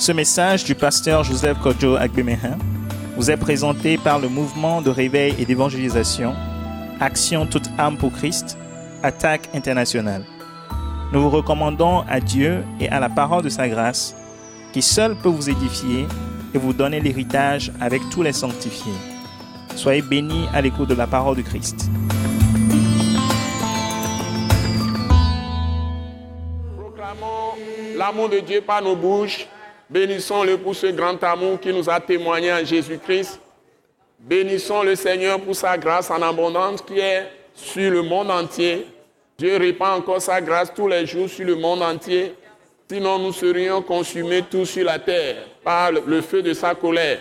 Ce message du pasteur Joseph Kojo Agbemehin vous est présenté par le mouvement de réveil et d'évangélisation Action toute âme pour Christ, Attaque internationale. Nous vous recommandons à Dieu et à la parole de sa grâce, qui seul peut vous édifier et vous donner l'héritage avec tous les sanctifiés. Soyez bénis à l'écoute de la parole de Christ. Proclamons l'amour de Dieu par nos bouches. Bénissons-le pour ce grand amour qui nous a témoigné en Jésus-Christ. Bénissons le Seigneur pour sa grâce en abondance qui est sur le monde entier. Dieu répand encore sa grâce tous les jours sur le monde entier. Sinon, nous serions consumés tous sur la terre par le feu de sa colère.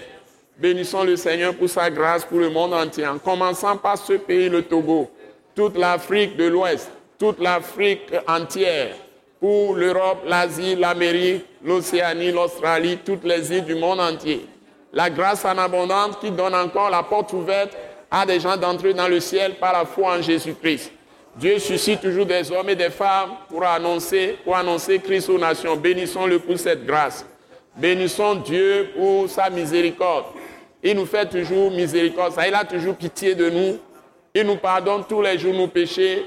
Bénissons le Seigneur pour sa grâce pour le monde entier, en commençant par ce pays, le Togo, toute l'Afrique de l'Ouest, toute l'Afrique entière, pour l'Europe, l'Asie, l'Amérique, l'Océanie, l'Australie, toutes les îles du monde entier. La grâce en abondance qui donne encore la porte ouverte à des gens d'entrer dans le ciel par la foi en Jésus-Christ. Dieu suscite toujours des hommes et des femmes pour annoncer, pour annoncer Christ aux nations. Bénissons-le pour cette grâce. Bénissons Dieu pour sa miséricorde. Il nous fait toujours miséricorde. Il a toujours pitié de nous. Il nous pardonne tous les jours nos péchés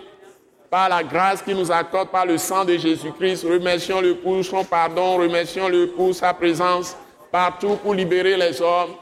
par la grâce qu'il nous accorde par le sang de Jésus-Christ. Remercions-le pour son pardon, remercions-le pour sa présence partout pour libérer les hommes.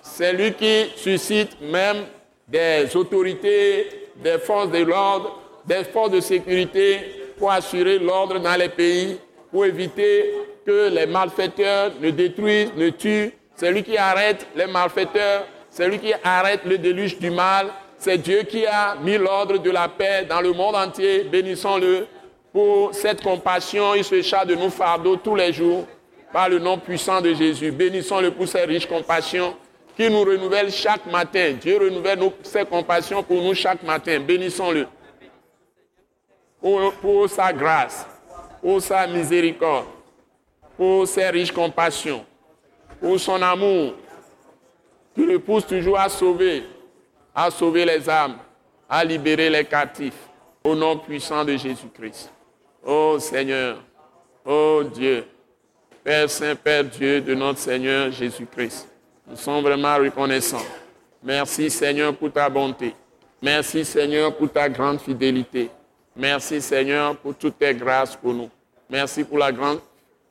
C'est lui qui suscite même des autorités, des forces de l'ordre, des forces de sécurité pour assurer l'ordre dans les pays, pour éviter que les malfaiteurs ne détruisent, ne tuent. C'est lui qui arrête les malfaiteurs, c'est lui qui arrête le déluge du mal. C'est Dieu qui a mis l'ordre de la paix dans le monde entier. Bénissons-le pour cette compassion. Il se charge de nos fardeaux tous les jours par le nom puissant de Jésus. Bénissons-le pour ses riches compassions qui nous renouvelle chaque matin. Dieu renouvelle ses compassions pour nous chaque matin. Bénissons-le pour, pour, sa grâce, pour sa miséricorde, pour ses riches compassions, pour son amour qui le pousse toujours à sauver, à sauver les âmes, à libérer les captifs. Au nom puissant de Jésus-Christ. Oh Seigneur, oh Dieu, Père Saint, Père Dieu de notre Seigneur Jésus-Christ. Nous sommes vraiment reconnaissants. Merci Seigneur pour ta bonté. Merci Seigneur pour ta grande fidélité. Merci Seigneur pour toutes tes grâces pour nous. Merci pour la grande,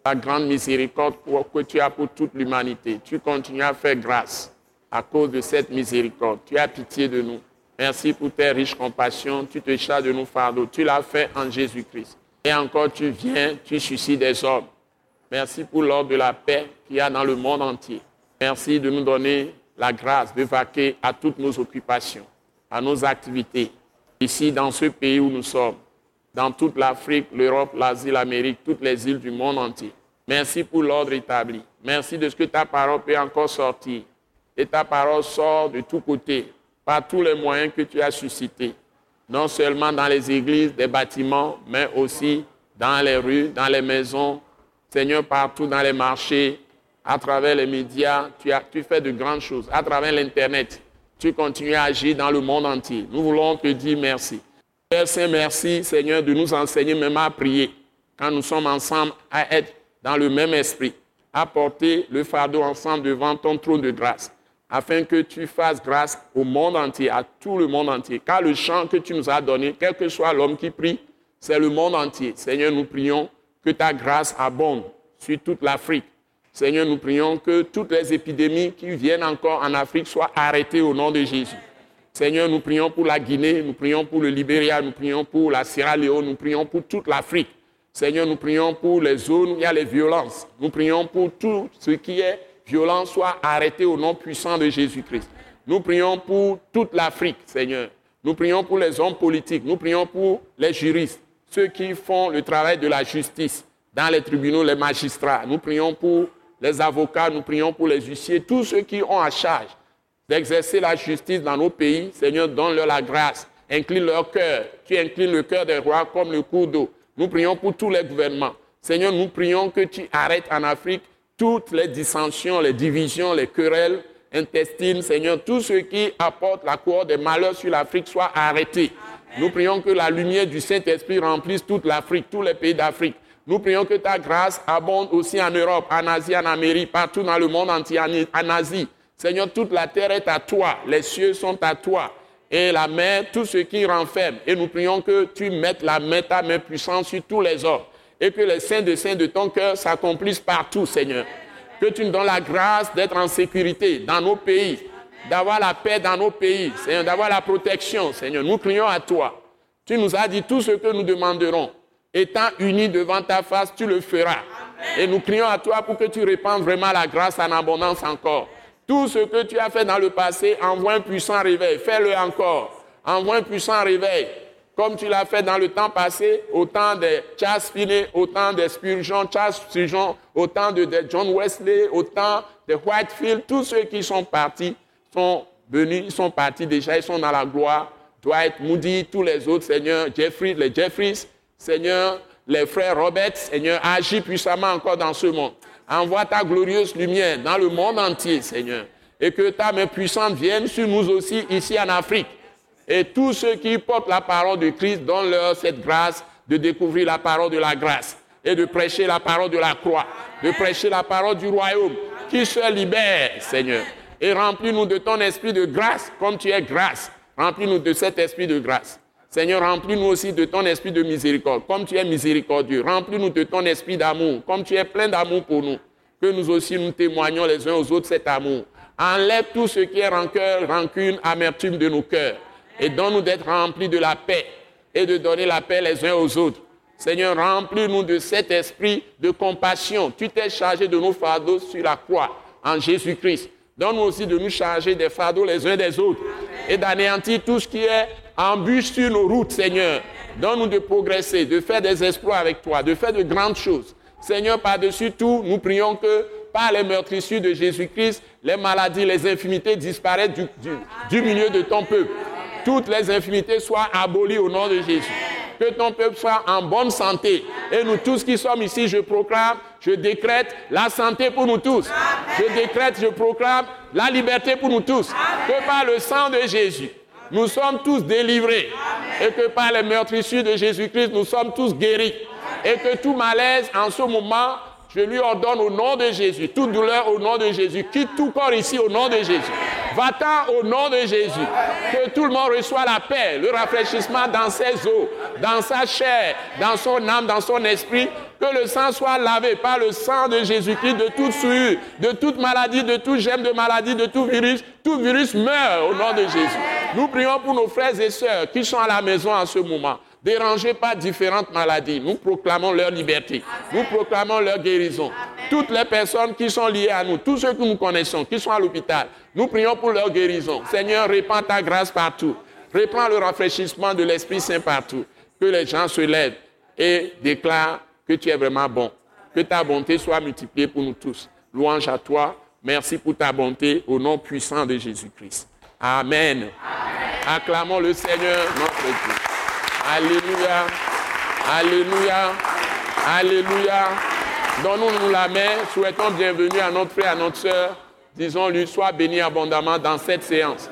la grande miséricorde que tu as pour toute l'humanité. Tu continues à faire grâce à cause de cette miséricorde. Tu as pitié de nous. Merci pour tes riches compassions. Tu te charges de nous fardeaux. Tu l'as fait en Jésus-Christ. Et encore tu viens, tu suscites des hommes. Merci pour l'ordre de la paix qu'il y a dans le monde entier. Merci de nous donner la grâce de vaquer à toutes nos occupations, à nos activités, ici dans ce pays où nous sommes, dans toute l'Afrique, l'Europe, l'Asie, l'Amérique, toutes les îles du monde entier. Merci pour l'ordre établi. Merci de ce que ta parole peut encore sortir. Et ta parole sort de tous côtés, par tous les moyens que tu as suscités, non seulement dans les églises, des bâtiments, mais aussi dans les rues, dans les maisons, Seigneur, partout dans les marchés, à travers les médias, tu, as, tu fais de grandes choses. À travers l'Internet, tu continues à agir dans le monde entier. Nous voulons te dire merci. Père Saint, merci, Seigneur, de nous enseigner même à prier quand nous sommes ensemble, à être dans le même esprit, à porter le fardeau ensemble devant ton trône de grâce, afin que tu fasses grâce au monde entier, à tout le monde entier. Car le chant que tu nous as donné, quel que soit l'homme qui prie, c'est le monde entier. Seigneur, nous prions que ta grâce abonde sur toute l'Afrique. Seigneur, nous prions que toutes les épidémies qui viennent encore en Afrique soient arrêtées au nom de Jésus. Seigneur, nous prions pour la Guinée, nous prions pour le Libéria, nous prions pour la Sierra Leone, nous prions pour toute l'Afrique. Seigneur, nous prions pour les zones où il y a les violences. Nous prions pour tout ce qui est violent soit arrêté au nom puissant de Jésus-Christ. Nous prions pour toute l'Afrique, Seigneur. Nous prions pour les hommes politiques, nous prions pour les juristes, ceux qui font le travail de la justice dans les tribunaux, les magistrats. Nous prions pour les avocats, nous prions pour les huissiers, tous ceux qui ont à charge d'exercer la justice dans nos pays. Seigneur, donne-leur la grâce, incline leur cœur. Tu inclines le cœur des rois comme le cours d'eau. Nous prions pour tous les gouvernements. Seigneur, nous prions que tu arrêtes en Afrique toutes les dissensions, les divisions, les querelles intestines. Seigneur, tout ce qui apporte la cour des malheurs sur l'Afrique soit arrêté. Nous prions que la lumière du Saint-Esprit remplisse toute l'Afrique, tous les pays d'Afrique, Nous prions que ta grâce abonde aussi en Europe, en Asie, en Amérique, partout dans le monde entier, en Asie. Seigneur, toute la terre est à toi, les cieux sont à toi, et la mer, tout ce qui renferme. Et nous prions que tu mettes la main, ta main puissante sur tous les hommes, et que les saints de saints de ton cœur s'accomplissent partout, Seigneur. Que tu nous donnes la grâce d'être en sécurité dans nos pays, d'avoir la paix dans nos pays, Seigneur, d'avoir la protection, Seigneur. Nous prions à toi. Tu nous as dit tout ce que nous demanderons. Étant unis devant ta face, tu le feras. Et nous crions à toi pour que tu répandes vraiment la grâce en abondance encore. Tout ce que tu as fait dans le passé, envoie un puissant réveil. Fais-le encore. Envoie un puissant réveil. Comme tu l'as fait dans le temps passé, au temps de Charles Finney, au temps de Spurgeon, Charles Spurgeon, au de, John Wesley, au temps de Whitefield, tous ceux qui sont partis sont venus, ils sont partis déjà, ils sont dans la gloire. Dwight Moody, tous les autres, Seigneur, Jeffrey, les Jeffries, Seigneur, les frères Robert, Seigneur, agis puissamment encore dans ce monde. Envoie ta glorieuse lumière dans le monde entier, Seigneur. Et que ta main puissante vienne sur nous aussi ici en Afrique. Et tous ceux qui portent la parole de Christ, donne-leur cette grâce de découvrir la parole de la grâce et de prêcher la parole de la croix, de prêcher la parole du royaume qui se libère, Seigneur. Et remplis-nous de ton esprit de grâce comme tu es grâce. Remplis-nous de cet esprit de grâce. Seigneur, remplis-nous aussi de ton esprit de miséricorde, comme tu es miséricordieux. Remplis-nous de ton esprit d'amour, comme tu es plein d'amour pour nous. Que nous aussi nous témoignons les uns aux autres cet amour. Enlève tout ce qui est rancœur, rancune, amertume de nos cœurs. Et donne-nous d'être remplis de la paix et de donner la paix les uns aux autres. Seigneur, remplis-nous de cet esprit de compassion. Tu t'es chargé de nos fardeaux sur la croix en Jésus-Christ. Donne-nous aussi de nous charger des fardeaux les uns des autres et d'anéantir tout ce qui est embûche sur nos routes, Seigneur. Donne-nous de progresser, de faire des exploits avec toi, de faire de grandes choses. Seigneur, par-dessus tout, nous prions que par les meurtrissures de Jésus-Christ, les maladies, les infimités disparaissent du, du milieu de ton peuple. Toutes les infimités soient abolies au nom de Jésus que ton peuple soit en bonne santé. Et nous tous qui sommes ici, je proclame, je décrète la santé pour nous tous. Je décrète, je proclame la liberté pour nous tous. Que par le sang de Jésus, nous sommes tous délivrés. Et que par les meurtrissures de Jésus-Christ, nous sommes tous guéris. Et que tout malaise en ce moment, je lui ordonne au nom de Jésus, toute douleur au nom de Jésus, quitte tout corps ici au nom de Jésus. Va-t'en au nom de Jésus. Que tout le monde reçoit la paix, le rafraîchissement dans ses os, dans sa chair, dans son âme, dans son esprit. Que le sang soit lavé par le sang de Jésus-Christ de toute souillure, de toute maladie, de tout gemme de maladie, de tout virus. Tout virus meurt au nom de Jésus. Nous prions pour nos frères et sœurs qui sont à la maison en ce moment dérangés par différentes maladies. Nous proclamons leur liberté. Nous proclamons leur guérison. Toutes les personnes qui sont liées à nous, tous ceux que nous connaissons, qui sont à l'hôpital, nous prions pour leur guérison. Seigneur, répands ta grâce partout. Répands le rafraîchissement de l'Esprit Saint partout. Que les gens se lèvent et déclarent que tu es vraiment bon. Que ta bonté soit multipliée pour nous tous. Louange à toi. Merci pour ta bonté au nom puissant de Jésus-Christ. Amen. Acclamons le Seigneur, notre Dieu. Alléluia. Alléluia. Alléluia. Donnons-nous la main. Souhaitons bienvenue à notre frère, à notre soeur. Disons-lui, sois béni abondamment dans cette séance.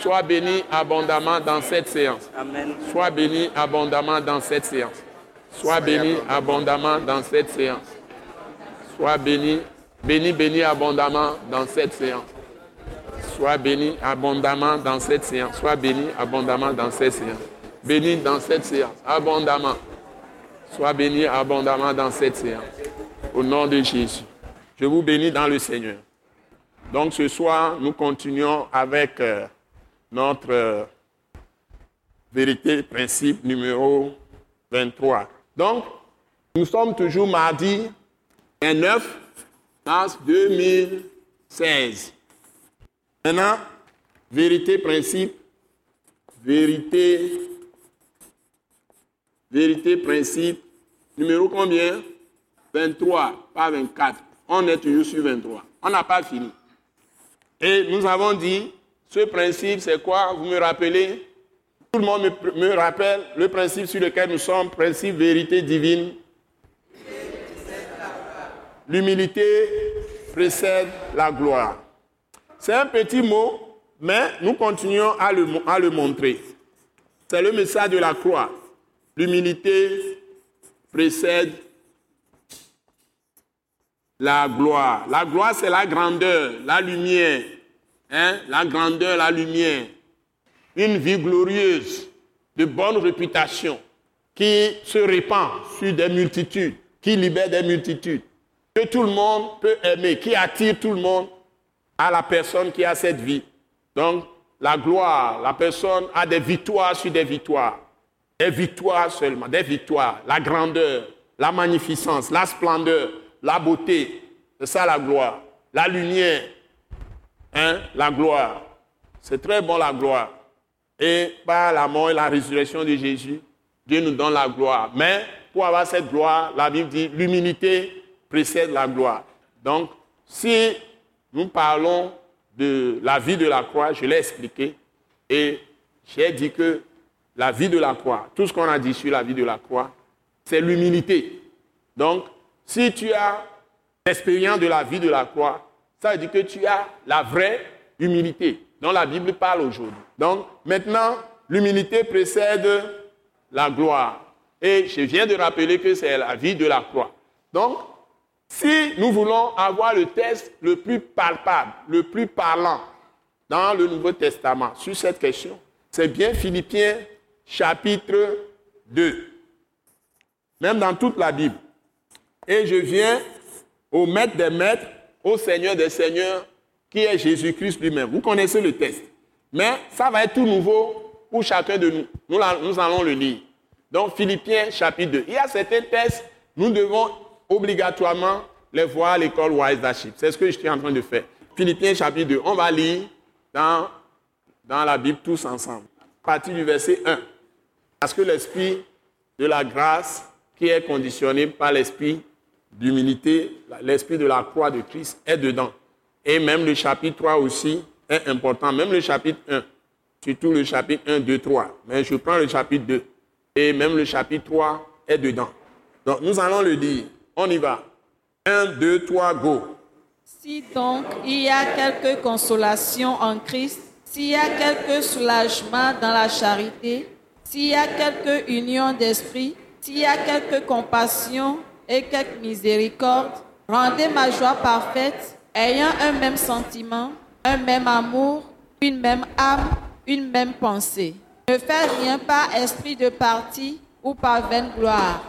Sois béni abondamment dans cette séance. Sois béni abondamment dans cette séance. Sois béni abondamment dans cette séance. Sois béni, béni, béni abondamment dans cette séance. Sois béni abondamment dans cette séance. Sois béni abondamment dans cette séance béni dans cette séance, abondamment. Sois béni abondamment dans cette séance. Au nom de Jésus. Je vous bénis dans le Seigneur. Donc ce soir, nous continuons avec euh, notre euh, vérité, principe numéro 23. Donc, nous sommes toujours mardi 29 mars 2016. Maintenant, vérité, principe, vérité, Vérité, principe, numéro combien? 23, pas 24. On est toujours sur 23. On n'a pas fini. Et nous avons dit, ce principe, c'est quoi? Vous me rappelez? Tout le monde me, rappelle le principe sur lequel nous sommes, principe vérité divine. L'humilité précède la gloire. C'est un petit mot, mais nous continuons à le, à le montrer. C'est le message de la croix. L'humilité précède la gloire. La gloire, c'est la grandeur, la lumière. Hein? La grandeur, la lumière. Une vie glorieuse, de bonne réputation, qui se répand sur des multitudes, qui libère des multitudes, que tout le monde peut aimer, qui attire tout le monde à la personne qui a cette vie. Donc, la gloire, la personne a des victoires sur des victoires. Des victoires seulement, des victoires. La grandeur, la magnificence, la splendeur, la beauté. C'est ça la gloire. La lumière, hein, la gloire. C'est très bon la gloire. Et par la mort et la résurrection de Jésus, Dieu nous donne la gloire. Mais pour avoir cette gloire, la Bible dit l'humilité précède la gloire. Donc, si nous parlons de la vie de la croix, je l'ai expliqué, et j'ai dit que la vie de la croix, tout ce qu'on a dit sur la vie de la croix, c'est l'humilité. Donc, si tu as l'expérience de la vie de la croix, ça veut dire que tu as la vraie humilité dont la Bible parle aujourd'hui. Donc, maintenant, l'humilité précède la gloire. Et je viens de rappeler que c'est la vie de la croix. Donc, si nous voulons avoir le test le plus palpable, le plus parlant dans le Nouveau Testament sur cette question, c'est bien Philippiens chapitre 2. Même dans toute la Bible. Et je viens au maître des maîtres, au Seigneur des seigneurs, qui est Jésus-Christ lui-même. Vous connaissez le texte. Mais ça va être tout nouveau pour chacun de nous. Nous, allons le lire. Donc, Philippiens chapitre 2. Il y a certains textes, nous devons obligatoirement les voir à l'école Wise C'est ce que je suis en train de faire. Philippiens chapitre 2. On va lire dans, dans la Bible tous ensemble. À partir du verset 1. Parce que l'esprit de la grâce qui est conditionné par l'esprit d'humilité, l'esprit de la croix de Christ est dedans. Et même le chapitre 3 aussi est important. Même le chapitre 1. Surtout le chapitre 1, 2, 3. Mais je prends le chapitre 2. Et même le chapitre 3 est dedans. Donc nous allons le dire. On y va. 1, 2, 3, go. Si donc il y a quelque consolation en Christ, s'il y a quelque soulagement dans la charité, s'il y a quelque union d'esprit, s'il y a quelque compassion et quelque miséricorde, rendez ma joie parfaite, ayant un même sentiment, un même amour, une même âme, une même pensée. Ne faites rien par esprit de parti ou par vaine gloire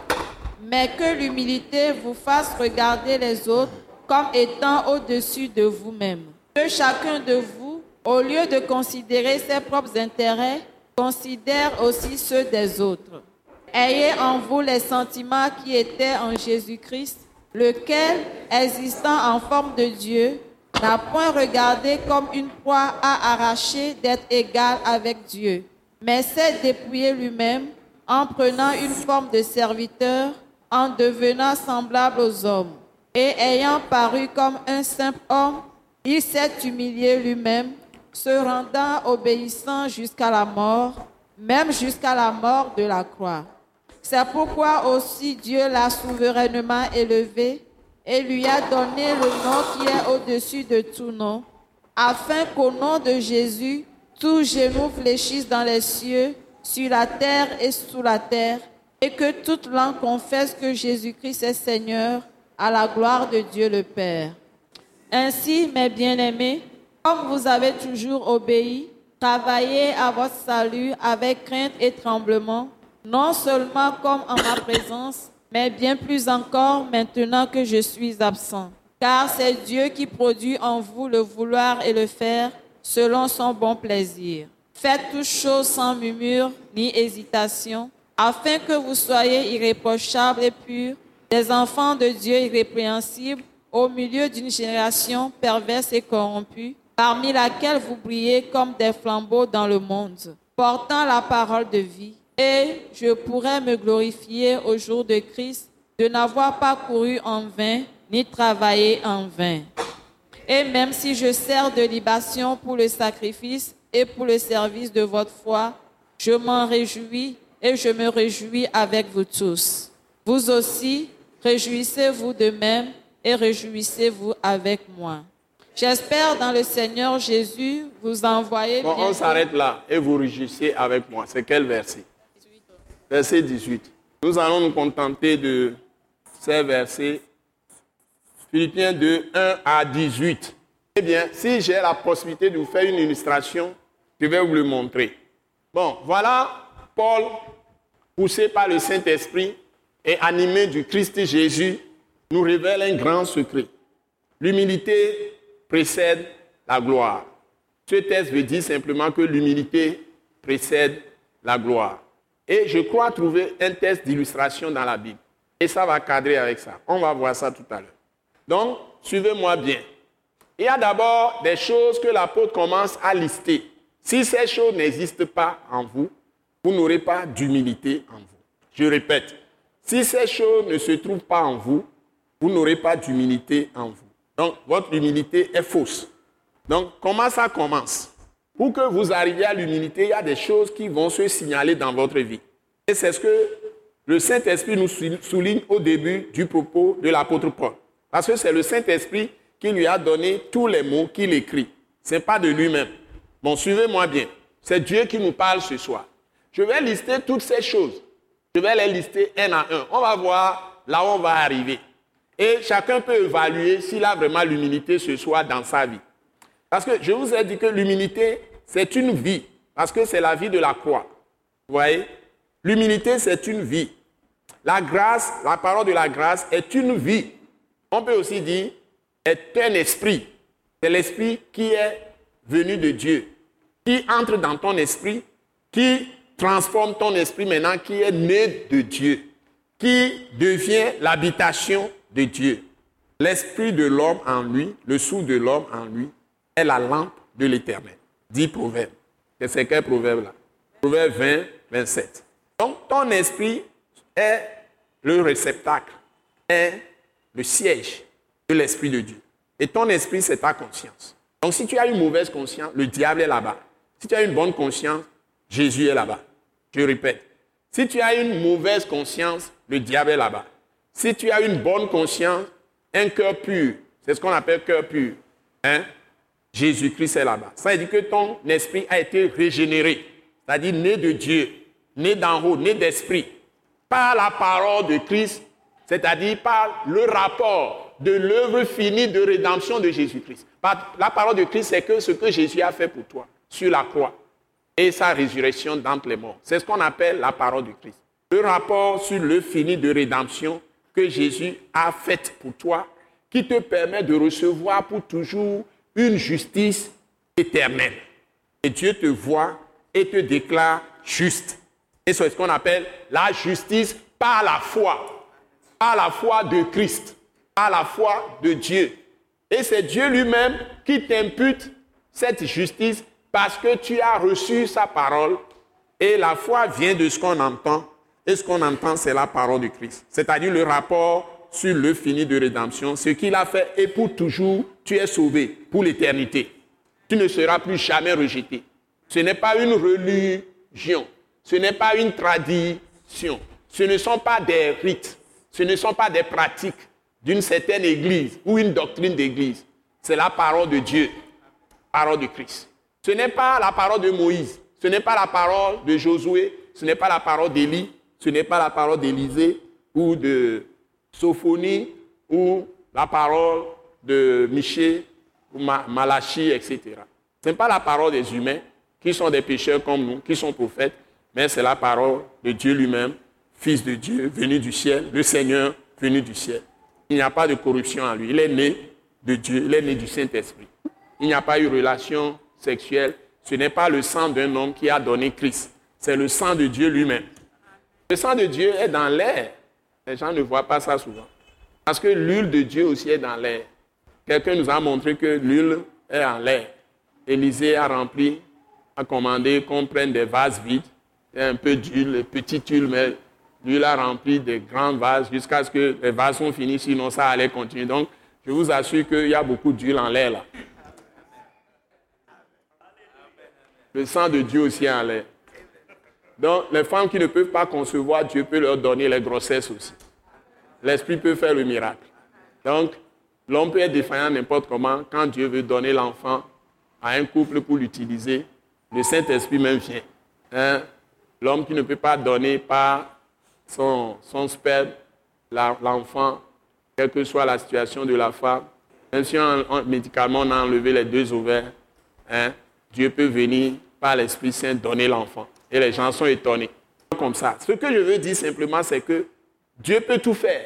mais que l'humilité vous fasse regarder les autres comme étant au-dessus de vous-même. Que chacun de vous, au lieu de considérer ses propres intérêts, considère aussi ceux des autres. Ayez en vous les sentiments qui étaient en Jésus-Christ, lequel, existant en forme de Dieu, n'a point regardé comme une proie à arracher d'être égal avec Dieu, mais s'est dépouillé lui-même en prenant une forme de serviteur en devenant semblable aux hommes. Et ayant paru comme un simple homme, il s'est humilié lui-même, se rendant obéissant jusqu'à la mort, même jusqu'à la mort de la croix. C'est pourquoi aussi Dieu l'a souverainement élevé et lui a donné le nom qui est au-dessus de tout nom, afin qu'au nom de Jésus, tous genoux fléchissent dans les cieux, sur la terre et sous la terre, et que toute langue confesse que Jésus-Christ est Seigneur à la gloire de Dieu le Père. Ainsi, mes bien-aimés, comme vous avez toujours obéi, travaillez à votre salut avec crainte et tremblement, non seulement comme en ma présence, mais bien plus encore maintenant que je suis absent. Car c'est Dieu qui produit en vous le vouloir et le faire selon son bon plaisir. Faites toutes choses sans murmure ni hésitation afin que vous soyez irréprochables et purs, des enfants de Dieu irrépréhensibles, au milieu d'une génération perverse et corrompue, parmi laquelle vous brillez comme des flambeaux dans le monde, portant la parole de vie. Et je pourrais me glorifier au jour de Christ de n'avoir pas couru en vain, ni travaillé en vain. Et même si je sers de libation pour le sacrifice et pour le service de votre foi, je m'en réjouis et je me réjouis avec vous tous. Vous aussi, réjouissez-vous de même et réjouissez-vous avec moi. J'espère dans le Seigneur Jésus vous envoyer. Bon, on s'arrête là et vous réjouissez avec moi. C'est quel verset? Verset 18. Nous allons nous contenter de ces versets. Philippiens 2, 1 à 18. Eh bien, si j'ai la possibilité de vous faire une illustration, je vais vous le montrer. Bon, voilà Paul, poussé par le Saint-Esprit et animé du Christ Jésus, nous révèle un grand secret. L'humilité précède la gloire. Ce texte veut dire simplement que l'humilité précède la gloire. Et je crois trouver un texte d'illustration dans la Bible. Et ça va cadrer avec ça. On va voir ça tout à l'heure. Donc, suivez-moi bien. Il y a d'abord des choses que l'apôtre commence à lister. Si ces choses n'existent pas en vous, vous n'aurez pas d'humilité en vous. Je répète, si ces choses ne se trouvent pas en vous, vous n'aurez pas d'humilité en vous. Donc, votre humilité est fausse. Donc, comment ça commence? Pour que vous arriviez à l'humilité, il y a des choses qui vont se signaler dans votre vie. Et c'est ce que le Saint-Esprit nous souligne au début du propos de l'apôtre Paul. Parce que c'est le Saint-Esprit qui lui a donné tous les mots qu'il écrit. Ce n'est pas de lui-même. Bon, suivez-moi bien. C'est Dieu qui nous parle ce soir. Je vais lister toutes ces choses. Je vais les lister un à un. On va voir là où on va arriver. Et chacun peut évaluer s'il a vraiment l'humilité ce soir dans sa vie. Parce que je vous ai dit que l'humilité, c'est une vie. Parce que c'est la vie de la croix. Vous voyez? L'humilité, c'est une vie. La grâce, la parole de la grâce est une vie. On peut aussi dire, est un esprit. C'est l'esprit qui est venu de Dieu, qui entre dans ton esprit, qui transforme ton esprit maintenant, qui est né de Dieu, qui devient l'habitation de Dieu. L'esprit de l'homme en lui, le sou de l'homme en lui, est la lampe de l'éternel. Dit Proverbe. C'est quel proverbe là Proverbe 20, 27. Donc ton esprit est le réceptacle, est le siège de l'esprit de Dieu. Et ton esprit, c'est ta conscience. Donc si tu as une mauvaise conscience, le diable est là-bas. Si tu as une bonne conscience, Jésus est là-bas. Je répète, si tu as une mauvaise conscience, le diable est là-bas. Si tu as une bonne conscience, un cœur pur, c'est ce qu'on appelle cœur pur, hein? Jésus-Christ est là-bas. Ça veut dire que ton esprit a été régénéré, c'est-à-dire né de Dieu, né d'en haut, né d'esprit, par la parole de Christ, c'est-à-dire par le rapport de l'œuvre finie de rédemption de Jésus-Christ. La parole de Christ, c'est que ce que Jésus a fait pour toi sur la croix et sa résurrection d'entre les morts. C'est ce qu'on appelle la parole de Christ. Le rapport sur l'œuvre finie de rédemption que Jésus a faite pour toi, qui te permet de recevoir pour toujours une justice éternelle. Et Dieu te voit et te déclare juste. Et c'est ce qu'on appelle la justice par la foi. Par la foi de Christ. Par la foi de Dieu. Et c'est Dieu lui-même qui t'impute cette justice parce que tu as reçu sa parole. Et la foi vient de ce qu'on entend et ce qu'on entend, c'est la parole de Christ. C'est-à-dire le rapport sur le fini de rédemption, ce qu'il a fait et pour toujours, tu es sauvé pour l'éternité. Tu ne seras plus jamais rejeté. Ce n'est pas une religion, ce n'est pas une tradition, ce ne sont pas des rites, ce ne sont pas des pratiques d'une certaine église ou une doctrine d'église. C'est la parole de Dieu, parole de Christ. Ce n'est pas la parole de Moïse, ce n'est pas la parole de Josué, ce n'est pas la parole d'Élie, ce n'est pas la parole d'Élisée ou de Sophonie ou la parole de Michel ou Malachi, etc. Ce n'est pas la parole des humains qui sont des pécheurs comme nous, qui sont prophètes, mais c'est la parole de Dieu lui-même, Fils de Dieu, venu du ciel, le Seigneur venu du ciel. Il n'y a pas de corruption en lui. Il est né de Dieu, il est né du Saint-Esprit. Il n'y a pas eu relation sexuelle. Ce n'est pas le sang d'un homme qui a donné Christ. C'est le sang de Dieu lui-même. Le sang de Dieu est dans l'air. Les gens ne voient pas ça souvent. Parce que l'huile de Dieu aussi est dans l'air. Quelqu'un nous a montré que l'huile est en l'air. Élisée a rempli, a commandé qu'on prenne des vases vides, et un peu d'huile, petite huile, mais l'huile a rempli des grands vases jusqu'à ce que les vases sont finis, sinon ça allait continuer. Donc, je vous assure qu'il y a beaucoup d'huile en l'air là. Le sang de Dieu aussi est en l'air. Donc, les femmes qui ne peuvent pas concevoir, Dieu peut leur donner les grossesses aussi. L'Esprit peut faire le miracle. Donc, l'homme peut être défaillant n'importe comment. Quand Dieu veut donner l'enfant à un couple pour l'utiliser, le Saint-Esprit même vient. Hein? L'homme qui ne peut pas donner par son, son sperme l'enfant quelle que soit la situation de la femme, même si médicalement on a enlevé les deux ovaires, hein, Dieu peut venir par l'Esprit Saint donner l'enfant. Et les gens sont étonnés. Comme ça. Ce que je veux dire simplement, c'est que Dieu peut tout faire.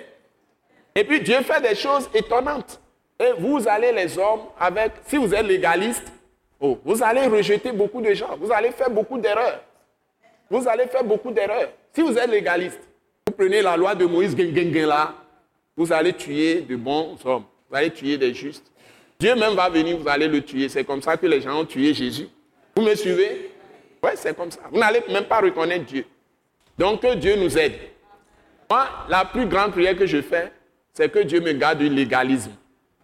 Et puis Dieu fait des choses étonnantes. Et vous allez, les hommes, avec, si vous êtes légaliste, oh, vous allez rejeter beaucoup de gens. Vous allez faire beaucoup d'erreurs. Vous allez faire beaucoup d'erreurs. Si vous êtes légaliste, vous prenez la loi de Moïse, là, vous allez tuer de bons hommes. Vous allez tuer des justes. Dieu même va venir, vous allez le tuer. C'est comme ça que les gens ont tué Jésus. Vous me suivez? Oui, c'est comme ça. Vous n'allez même pas reconnaître Dieu. Donc que Dieu nous aide. Moi, la plus grande prière que je fais, c'est que Dieu me garde du légalisme.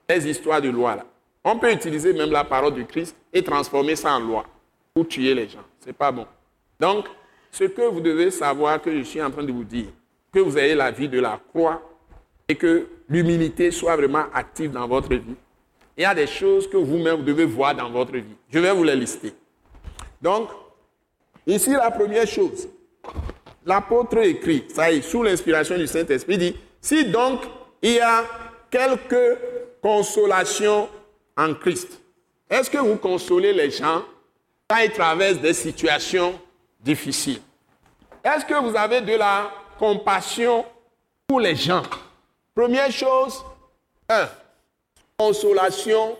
Les histoires de loi là. On peut utiliser même la parole du Christ et transformer ça en loi pour tuer les gens. Ce n'est pas bon. Donc, ce que vous devez savoir que je suis en train de vous dire, que vous ayez la vie de la croix et que l'humilité soit vraiment active dans votre vie. Il y a des choses que vous-même vous devez voir dans votre vie. Je vais vous les lister. Donc, ici la première chose, l'apôtre écrit, ça y est, sous l'inspiration du Saint-Esprit, dit, si donc il y a quelques consolations en Christ, est-ce que vous consolez les gens quand ils traversent des situations difficiles? Est-ce que vous avez de la compassion pour les gens? Première chose, un, consolation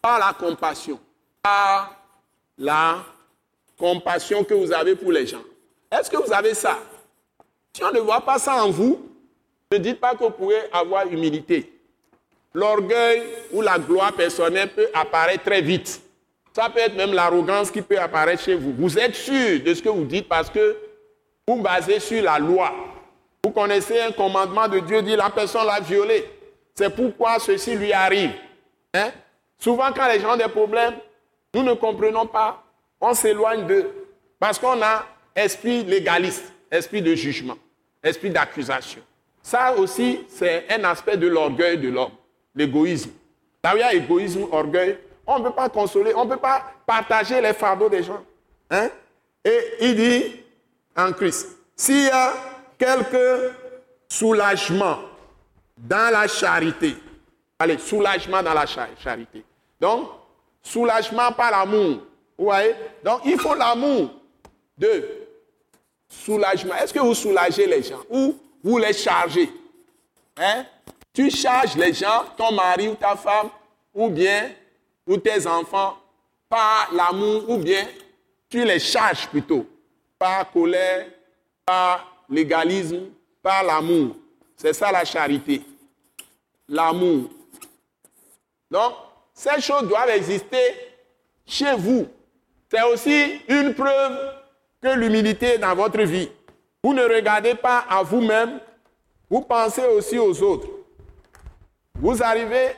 par la compassion, par la compassion que vous avez pour les gens. Est-ce que vous avez ça? Si on ne voit pas ça en vous, ne dites pas que vous pouvez avoir humilité. L'orgueil ou la gloire personnelle peut apparaître très vite. Ça peut être même l'arrogance qui peut apparaître chez vous. Vous êtes sûr de ce que vous dites parce que vous basez sur la loi. Vous connaissez un commandement de Dieu, dit la personne l'a violé. C'est pourquoi ceci lui arrive. Hein? Souvent, quand les gens ont des problèmes, nous ne comprenons pas. On s'éloigne d'eux. Parce qu'on a esprit légaliste, esprit de jugement, esprit d'accusation. Ça aussi, c'est un aspect de l'orgueil de l'homme, l'égoïsme. Là où il y a égoïsme, orgueil, on ne peut pas consoler, on ne peut pas partager les fardeaux des gens. Hein? Et il dit en Christ, s'il y a quelques soulagements dans la charité, allez, soulagement dans la charité. Donc, soulagement par l'amour. Vous voyez? Donc, il faut l'amour de soulagement. Est-ce que vous soulagez les gens ou vous les chargez? Hein? Tu charges les gens, ton mari ou ta femme, ou bien ou tes enfants, par l'amour, ou bien tu les charges plutôt, par colère, par légalisme, par l'amour. C'est ça la charité. L'amour. Donc, ces choses doivent exister chez vous. C'est aussi une preuve que l'humilité est dans votre vie. Vous ne regardez pas à vous-même, vous pensez aussi aux autres. Vous arrivez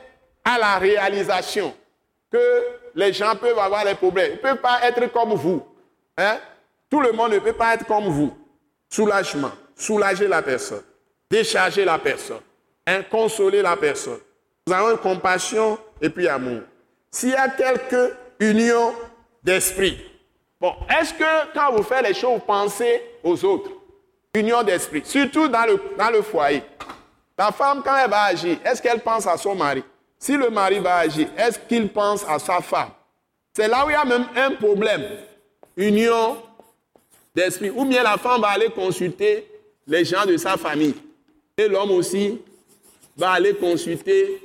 à la réalisation que les gens peuvent avoir des problèmes. Ils ne peuvent pas être comme vous. Hein? Tout le monde ne peut pas être comme vous. Soulagement, soulager la personne, décharger la personne, hein? consoler la personne. Nous avons compassion et puis amour. S'il y a quelque union d'esprit, bon, est-ce que quand vous faites les choses, vous pensez aux autres? Union d'esprit, surtout dans le, dans le foyer. La femme, quand elle va agir, est-ce qu'elle pense à son mari? Si le mari va agir, est-ce qu'il pense à sa femme? C'est là où il y a même un problème. Union d'esprit. Ou bien la femme va aller consulter les gens de sa famille. Et l'homme aussi va aller consulter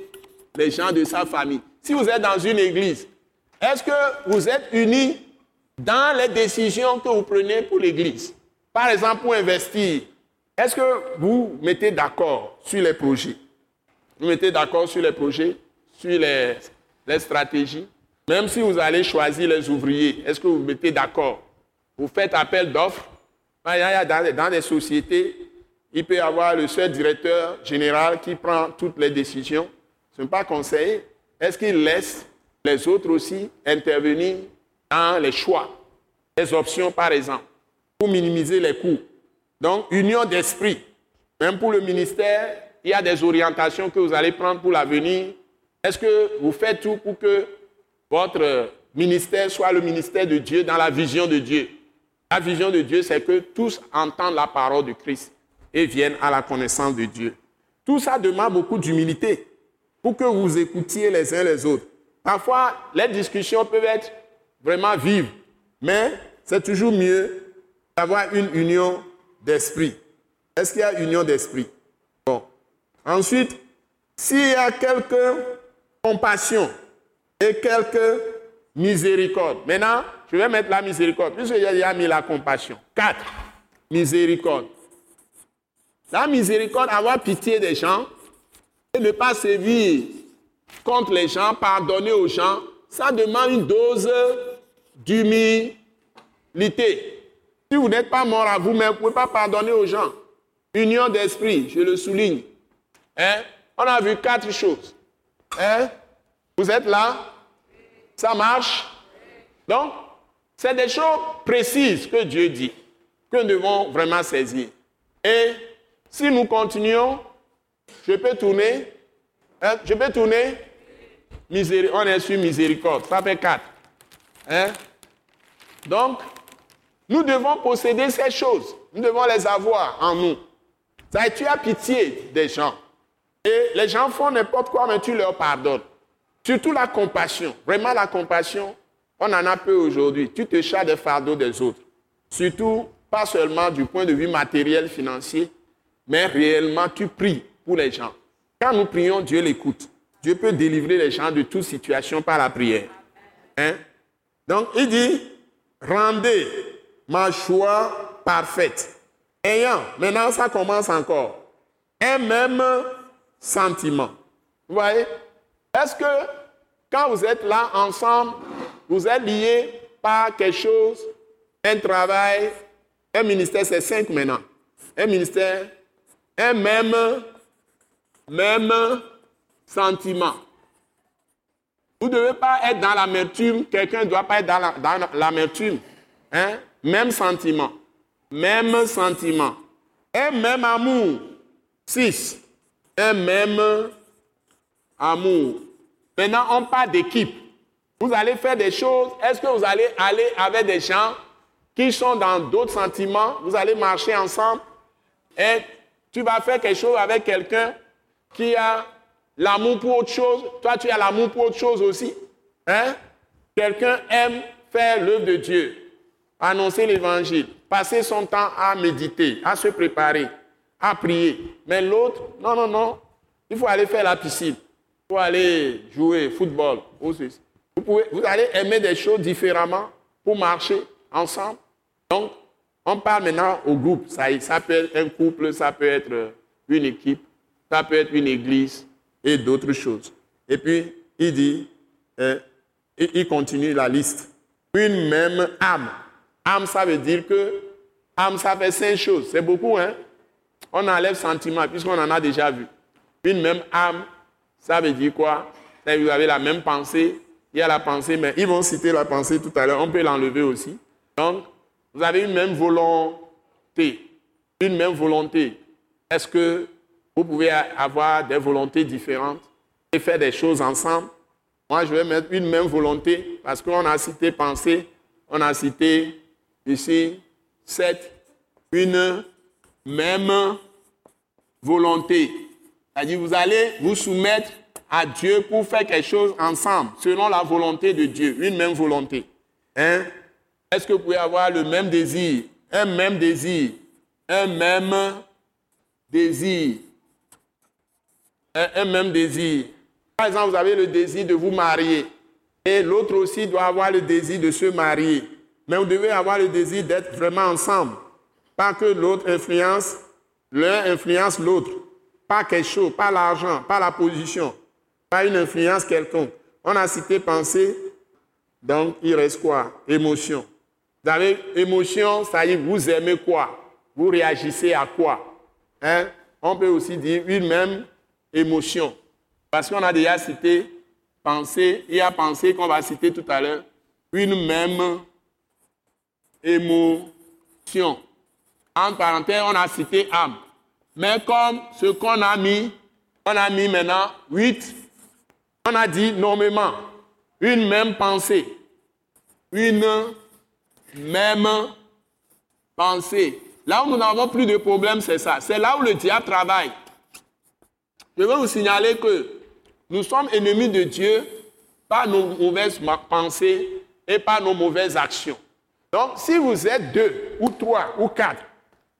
les gens de sa famille. Si vous êtes dans une église, est-ce que vous êtes unis dans les décisions que vous prenez pour l'église? Par exemple, pour investir, est-ce que vous mettez d'accord sur les projets? Vous mettez d'accord sur les projets sur les, stratégies? Même si vous allez choisir les ouvriers, est-ce que vous mettez d'accord? Vous faites appel d'offres? Dans, des sociétés, il peut y avoir le seul directeur général qui prend toutes les décisions. Ce n'est pas conseillé. Est-ce qu'il laisse les autres aussi intervenir dans les choix, les options par exemple, pour minimiser les coûts Donc, union d'esprit. Même pour le ministère, il y a des orientations que vous allez prendre pour l'avenir est-ce que vous faites tout pour que votre ministère soit le ministère de Dieu dans la vision de Dieu? La vision de Dieu, c'est que tous entendent la parole de Christ et viennent à la connaissance de Dieu. Tout ça demande beaucoup d'humilité pour que vous écoutiez les uns les autres. Parfois, les discussions peuvent être vraiment vives, mais c'est toujours mieux d'avoir une union d'esprit. Est-ce qu'il y a union d'esprit? Bon. Ensuite, s'il y a quelque compassion et quelque miséricorde. Maintenant, je vais mettre la miséricorde, puisque j'ai déjà mis la compassion. Quatre, miséricorde. La miséricorde, avoir pitié des gens et ne pas sévir contre les gens, pardonner aux gens, ça demande une dose d'humilité. Si vous n'êtes pas mort à vous-même, vous ne pouvez pas pardonner aux gens. Union d'esprit, je le souligne. Hein? On a vu quatre choses. Hein? Vous êtes là? Ça marche? Donc, c'est des choses précises que Dieu dit, que nous devons vraiment saisir. Et si nous continuons, je peux tourner. Hein? Je peux tourner. on est sur miséricorde. Ça fait quatre. Hein? Donc, nous devons posséder ces choses. Nous devons les avoir en nous. Tu as pitié des gens. Et les gens font n'importe quoi, mais tu leur pardonnes. Surtout la compassion. Vraiment la compassion, on en a peu aujourd'hui. Tu te charges des fardeaux des autres. Surtout, pas seulement du point de vue matériel, financier, mais réellement, tu pries pour les gens. Quand nous prions, Dieu l'écoute. Dieu peut délivrer les gens de toute situation par la prière. Hein? Donc, il dit, rendez ma joie parfaite. Ayant, maintenant ça commence encore, un même sentiment. Vous voyez? Est-ce que quand vous êtes là ensemble, vous êtes liés par quelque chose, un travail, un ministère, c'est cinq maintenant. Un ministère, un même, même sentiment. Vous ne devez pas être dans l'amertume, quelqu'un ne doit pas être dans l'amertume. Hein? Même sentiment. Même sentiment. Un même amour. Six. Un même amour. Maintenant, on parle d'équipe. Vous allez faire des choses. Est-ce que vous allez aller avec des gens qui sont dans d'autres sentiments? Vous allez marcher ensemble? Et tu vas faire quelque chose avec quelqu'un qui a l'amour pour autre chose? Toi, tu as l'amour pour autre chose aussi. Hein? Quelqu'un aime faire l'œuvre de Dieu annoncer l'évangile, passer son temps à méditer, à se préparer, à prier. Mais l'autre, non, non, non, il faut aller faire la piscine, il faut aller jouer football. Vous, pouvez, vous allez aimer des choses différemment pour marcher ensemble. Donc, on parle maintenant au groupe. Ça, ça peut être un couple, ça peut être une équipe, ça peut être une église et d'autres choses. Et puis, il dit, euh, il continue la liste. Une même âme. Âme, ça veut dire que âme, ça fait cinq choses. C'est beaucoup, hein? On enlève sentiment, puisqu'on en a déjà vu. Une même âme, ça veut dire quoi? Vous avez la même pensée, il y a la pensée, mais ils vont citer la pensée tout à l'heure, on peut l'enlever aussi. Donc, vous avez une même volonté. Une même volonté. Est-ce que vous pouvez avoir des volontés différentes et faire des choses ensemble? Moi, je vais mettre une même volonté parce qu'on a cité pensée, on a cité ici, c'est une même volonté. C'est-à-dire, vous allez vous soumettre à Dieu pour faire quelque chose ensemble, selon la volonté de Dieu, une même volonté. Hein? Est-ce que vous pouvez avoir le même désir, un même désir, un même désir, un, même désir Par exemple, vous avez le désir de vous marier et l'autre aussi doit avoir le désir de se marier. Mais vous devez avoir le désir d'être vraiment ensemble. Pas que l'autre influence, l'un influence l'autre. Pas quelque chose, pas l'argent, pas la position, pas une influence quelconque. On a cité pensée, donc il reste quoi? Émotion. Vous avez émotion, ça y est, vous aimez quoi? Vous réagissez à quoi? Hein? On peut aussi dire une même émotion. Parce qu'on a déjà cité pensée, il y a pensée qu'on va citer tout à l'heure, une même émotion. En parenthèse, on a cité âme. Mais comme ce qu'on a mis, on a mis maintenant huit, on a dit nommément une même pensée, une même pensée. Là où nous n'avons plus de problème, c'est ça. C'est là où le diable travaille. Je veux vous signaler que nous sommes ennemis de Dieu par nos mauvaises pensées et par nos mauvaises actions. Donc, si vous êtes deux ou trois ou quatre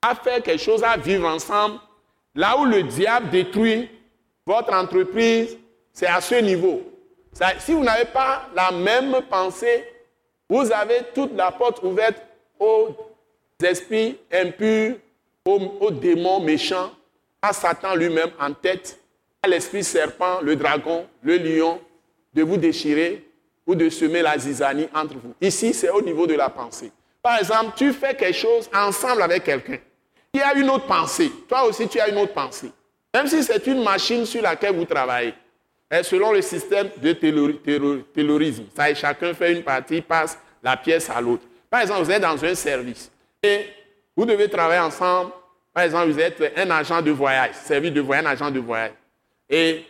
à faire quelque chose, à vivre ensemble, là où le diable détruit votre entreprise, c'est à ce niveau. si vous n'avez pas la même pensée, vous avez toute la porte ouverte aux esprits impurs, aux démons méchants, à Satan lui-même en tête, l'esprit serpent, le dragon, le lion, de vous déchirer ou de semer la zizanie entre vous. Ici, c'est au niveau de la pensée. Par exemple, tu fais quelque chose ensemble avec quelqu'un. Il y a une autre pensée. Toi aussi, tu as une autre pensée. Même si c'est une machine sur laquelle vous travaillez. Selon le système de terrorisme, ça chacun fait une partie, passe la pièce à l'autre. Par exemple, vous êtes dans un service et vous devez travailler ensemble. Par exemple, vous êtes un agent de voyage, service de voyage, un agent de voyage. Et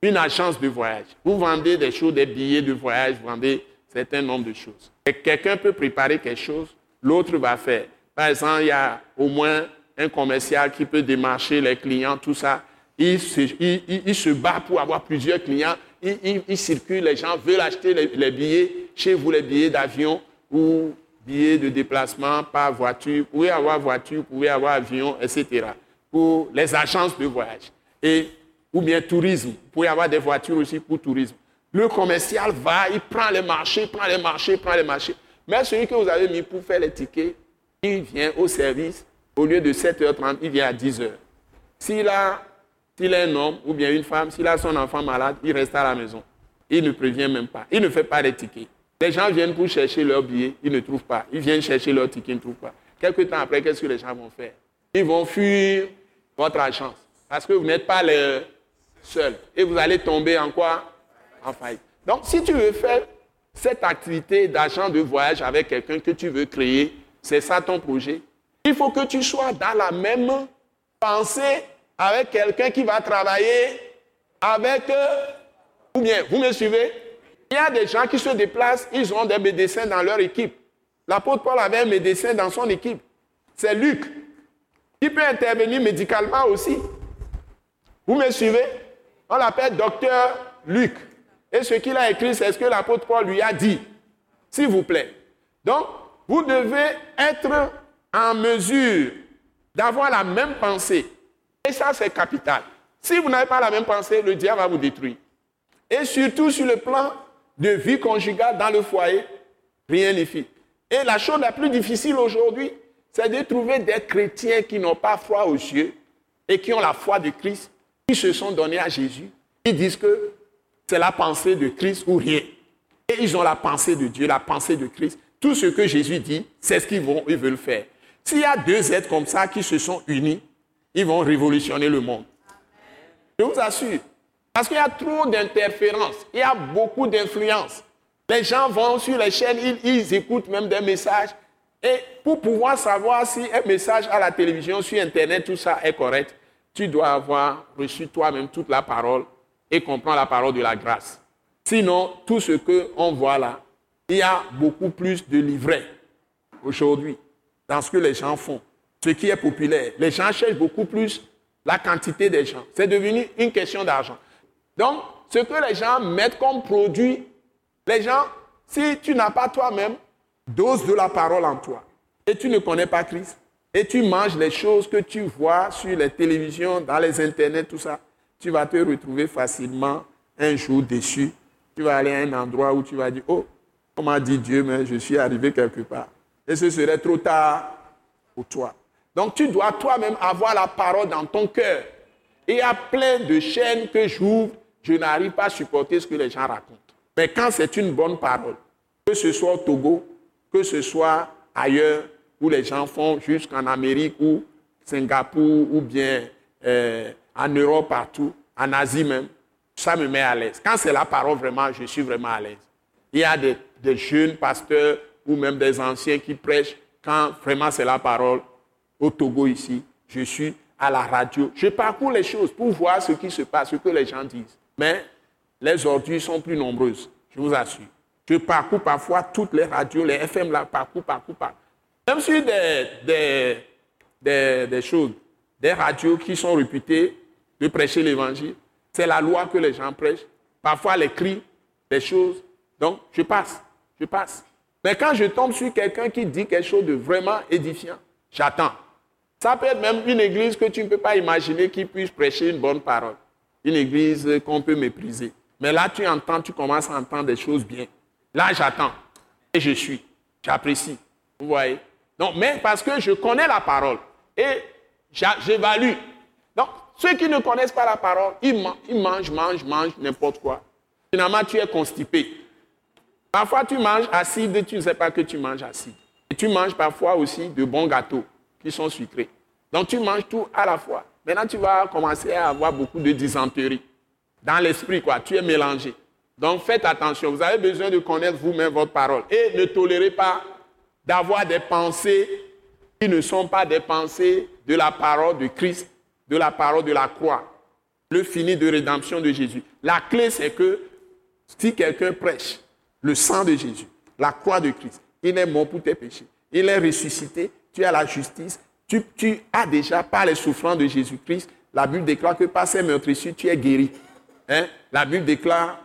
une agence de voyage. Vous vendez des choses, des billets de voyage, vous vendez certain nombre de choses. Quelqu'un peut préparer quelque chose, l'autre va faire. Par exemple, il y a au moins un commercial qui peut démarcher les clients, tout ça. Il se, bat pour avoir plusieurs clients. Il, circule, les gens veulent acheter les, billets chez vous, les billets d'avion ou billets de déplacement par voiture. Vous pouvez avoir voiture, vous pouvez avoir avion, etc. Pour les agences de voyage. Et ou bien tourisme. Vous pouvez avoir des voitures aussi pour tourisme. Le commercial va, il prend les marchés, prend les marchés, prend les marchés. Mais celui que vous avez mis pour faire les tickets, il vient au service, au lieu de 7h30, il vient à 10h. S'il a, s'il est un homme ou bien une femme, s'il a son enfant malade, il reste à la maison. Il ne prévient même pas. Il ne fait pas les tickets. Les gens viennent pour chercher leur billet, ils ne trouvent pas. Ils viennent chercher leur ticket, ils ne trouvent pas. Quelque temps après, qu'est-ce que les gens vont faire? Ils vont fuir votre agence. Parce que vous n'êtes pas les, seul. Et vous allez tomber en quoi? En faillite. Donc, si tu veux faire cette activité d'agent de voyage avec quelqu'un que tu veux créer, c'est ça ton projet, il faut que tu sois dans la même pensée avec quelqu'un qui va travailler avec... ou bien, vous me suivez? Il y a des gens qui se déplacent, ils ont des médecins dans leur équipe. L'apôtre Paul avait un médecin dans son équipe. C'est Luc. Il peut intervenir médicalement aussi. Vous me suivez? On l'appelle docteur Luc. Et ce qu'il a écrit, c'est ce que l'apôtre Paul lui a dit. S'il vous plaît. Donc, vous devez être en mesure d'avoir la même pensée. Et ça, c'est capital. Si vous n'avez pas la même pensée, le diable va vous détruire. Et surtout sur le plan de vie conjugale dans le foyer, rien n'est fait. Et la chose la plus difficile aujourd'hui, c'est de trouver des chrétiens qui n'ont pas foi aux yeux et qui ont la foi de Christ qui se sont donnés à Jésus, ils disent que c'est la pensée de Christ ou rien. Et ils ont la pensée de Dieu, la pensée de Christ. Tout ce que Jésus dit, c'est ce qu'ils vont, ils veulent faire. S'il y a deux êtres comme ça qui se sont unis, ils vont révolutionner le monde. Je vous assure. Parce qu'il y a trop d'interférences, il y a beaucoup d'influence. Les gens vont sur les chaînes, ils, écoutent même des messages. Et pour pouvoir savoir si un message à la télévision, sur Internet, tout ça est correct, tu dois avoir reçu toi-même toute la parole et comprendre la parole de la grâce. Sinon, tout ce qu'on voit là, il y a beaucoup plus de livrets aujourd'hui dans ce que les gens font. Ce qui est populaire. Les gens cherchent beaucoup plus la quantité des gens. C'est devenu une question d'argent. Donc, ce que les gens mettent comme produit, les gens, si tu n'as pas toi-même dose de la parole en toi et tu ne connais pas Christ, et tu manges les choses que tu vois sur les télévisions, dans les internets, tout ça, tu vas te retrouver facilement un jour déçu. Tu vas aller à un endroit où tu vas dire, oh, on m'a dit Dieu, mais je suis arrivé quelque part. Et ce serait trop tard pour toi. Donc tu dois toi-même avoir la parole dans ton cœur. Et il y a plein de chaînes que j'ouvre, je n'arrive pas à supporter ce que les gens racontent. Mais quand c'est une bonne parole, que ce soit au Togo, que ce soit ailleurs, où les gens font jusqu'en Amérique ou Singapour ou bien euh, en Europe partout, en Asie même, ça me met à l'aise. Quand c'est la parole, vraiment, je suis vraiment à l'aise. Il y a des, jeunes pasteurs ou même des anciens qui prêchent quand vraiment c'est la parole. Au Togo ici, je suis à la radio. Je parcours les choses pour voir ce qui se passe, ce que les gens disent. Mais les ordures sont plus nombreuses, je vous assure. Je parcours parfois toutes les radios, les FM, là, parcours, parcours, parcours. Même sur des, des, des, choses, des radios qui sont réputées de prêcher l'évangile. C'est la loi que les gens prêchent. Parfois les cris, les choses. Donc, je passe, je passe. Mais quand je tombe sur quelqu'un qui dit quelque chose de vraiment édifiant, j'attends. Ça peut être même une église que tu ne peux pas imaginer qui puisse prêcher une bonne parole. Une église qu'on peut mépriser. Mais là, tu entends, tu commences à entendre des choses bien. Là, j'attends. Et je suis. J'apprécie. Vous voyez? Donc, mais parce que je connais la parole. Et j'évalue. Donc, ceux qui ne connaissent pas la parole, ils, mangent, mangent, mangent n'importe quoi. Finalement, tu es constipé. Parfois, tu manges acide et tu ne sais pas que tu manges acide. Et tu manges parfois aussi de bons gâteaux qui sont sucrés. Donc, tu manges tout à la fois. Maintenant, tu vas commencer à avoir beaucoup de dysenterie. Dans l'esprit, quoi. Tu es mélangé. Donc, faites attention. Vous avez besoin de connaître vous-même votre parole. Et ne tolérez pas d'avoir des pensées qui ne sont pas des pensées de la parole de Christ, de la parole de la croix, le fini de rédemption de Jésus. La clé, c'est que si quelqu'un prêche le sang de Jésus, la croix de Christ, il est mort pour tes péchés, il est ressuscité, tu as la justice, tu, as déjà, par les souffrances de Jésus-Christ, la Bible déclare que par ces meurtrissures, tu es guéri. Hein? La Bible déclare,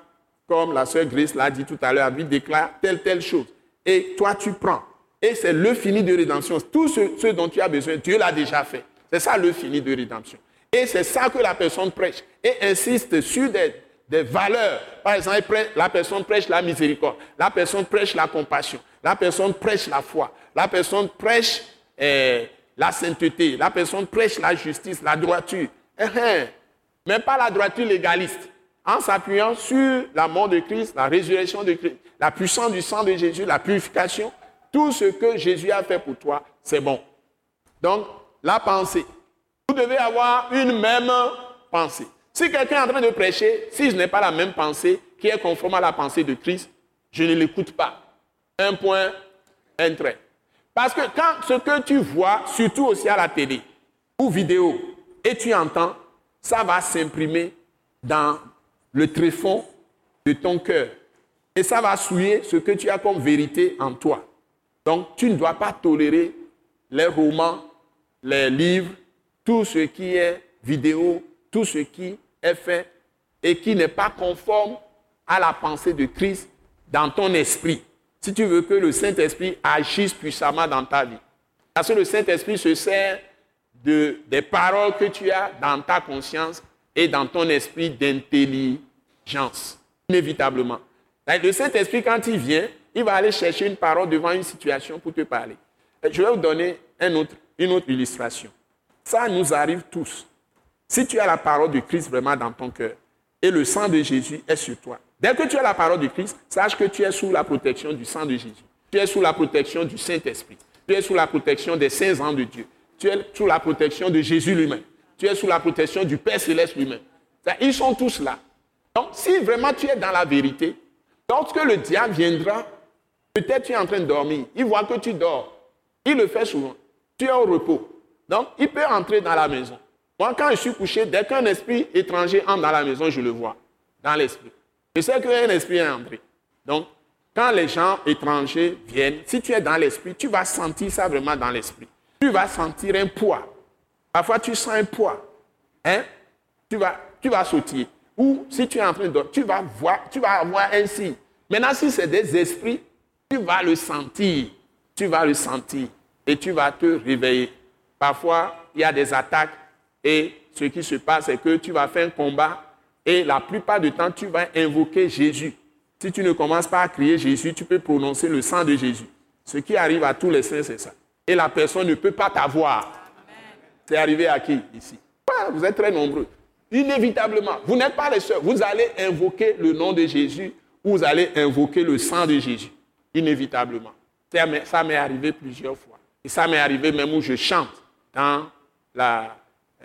comme la sœur Grace l'a dit tout à l'heure, la Bible déclare telle, telle chose. Et toi, tu prends. Et c'est le fini de rédemption. Tout ce, dont tu as besoin, Dieu l'a déjà fait. C'est ça le fini de rédemption. Et c'est ça que la personne prêche. Et insiste sur des, valeurs. Par exemple, la personne prêche la miséricorde. La personne prêche la compassion. La personne prêche la foi. La personne prêche eh, la sainteté. La personne prêche la justice, la droiture. Eh, eh. Mais pas la droiture légaliste. En s'appuyant sur la mort de Christ, la résurrection de Christ, la puissance du sang de Jésus, la purification, tout ce que Jésus a fait pour toi, c'est bon. Donc, la pensée. Vous devez avoir une même pensée. Si quelqu'un est en train de prêcher, si je n'ai pas la même pensée qui est conforme à la pensée de Christ, je ne l'écoute pas. Un point, un trait. Parce que quand ce que tu vois, surtout aussi à la télé ou vidéo, et tu entends, ça va s'imprimer dans le tréfonds de ton cœur. Et ça va souiller ce que tu as comme vérité en toi. Donc, tu ne dois pas tolérer les romans, les livres, tout ce qui est vidéo, tout ce qui est fait et qui n'est pas conforme à la pensée de Christ dans ton esprit. Si tu veux que le Saint-Esprit agisse puissamment dans ta vie. Parce que le Saint-Esprit se sert de, des paroles que tu as dans ta conscience et dans ton esprit d'intelligence, inévitablement. Le Saint-Esprit, quand il vient, il va aller chercher une parole devant une situation pour te parler. Je vais vous donner une autre illustration. Ça nous arrive tous. Si tu as la parole de Christ vraiment dans ton cœur et le sang de Jésus est sur toi, dès que tu as la parole de Christ, sache que tu es sous la protection du sang de Jésus. Tu es sous la protection du Saint-Esprit. Tu es sous la protection des saints ans de Dieu. Tu es sous la protection de Jésus lui-même. Tu es sous la protection du Père céleste lui-même. Ils sont tous là. Donc, si vraiment tu es dans la vérité, lorsque le diable viendra Peut-être tu es en train de dormir. Il voit que tu dors. Il le fait souvent. Tu es au repos. Donc, il peut entrer dans la maison. Moi, quand je suis couché, dès qu'un esprit étranger entre dans la maison, je le vois. Dans l'esprit. Je sais qu'un esprit est entré. Donc, quand les gens étrangers viennent, si tu es dans l'esprit, tu vas sentir ça vraiment dans l'esprit. Tu vas sentir un poids. Parfois, tu sens un poids. Hein? Tu vas, tu vas sauter. Ou si tu es en train de dormir, tu vas voir, tu vas avoir un signe. Maintenant, si c'est des esprits, tu vas le sentir. Tu vas le sentir. Et tu vas te réveiller. Parfois, il y a des attaques. Et ce qui se passe, c'est que tu vas faire un combat. Et la plupart du temps, tu vas invoquer Jésus. Si tu ne commences pas à crier Jésus, tu peux prononcer le sang de Jésus. Ce qui arrive à tous les saints, c'est ça. Et la personne ne peut pas t'avoir. C'est arrivé à qui ici? Vous êtes très nombreux. Inévitablement, vous n'êtes pas les seuls. Vous allez invoquer le nom de Jésus ou vous allez invoquer le sang de Jésus inévitablement. Ça m'est arrivé plusieurs fois. Et ça m'est arrivé même où je chante dans, la,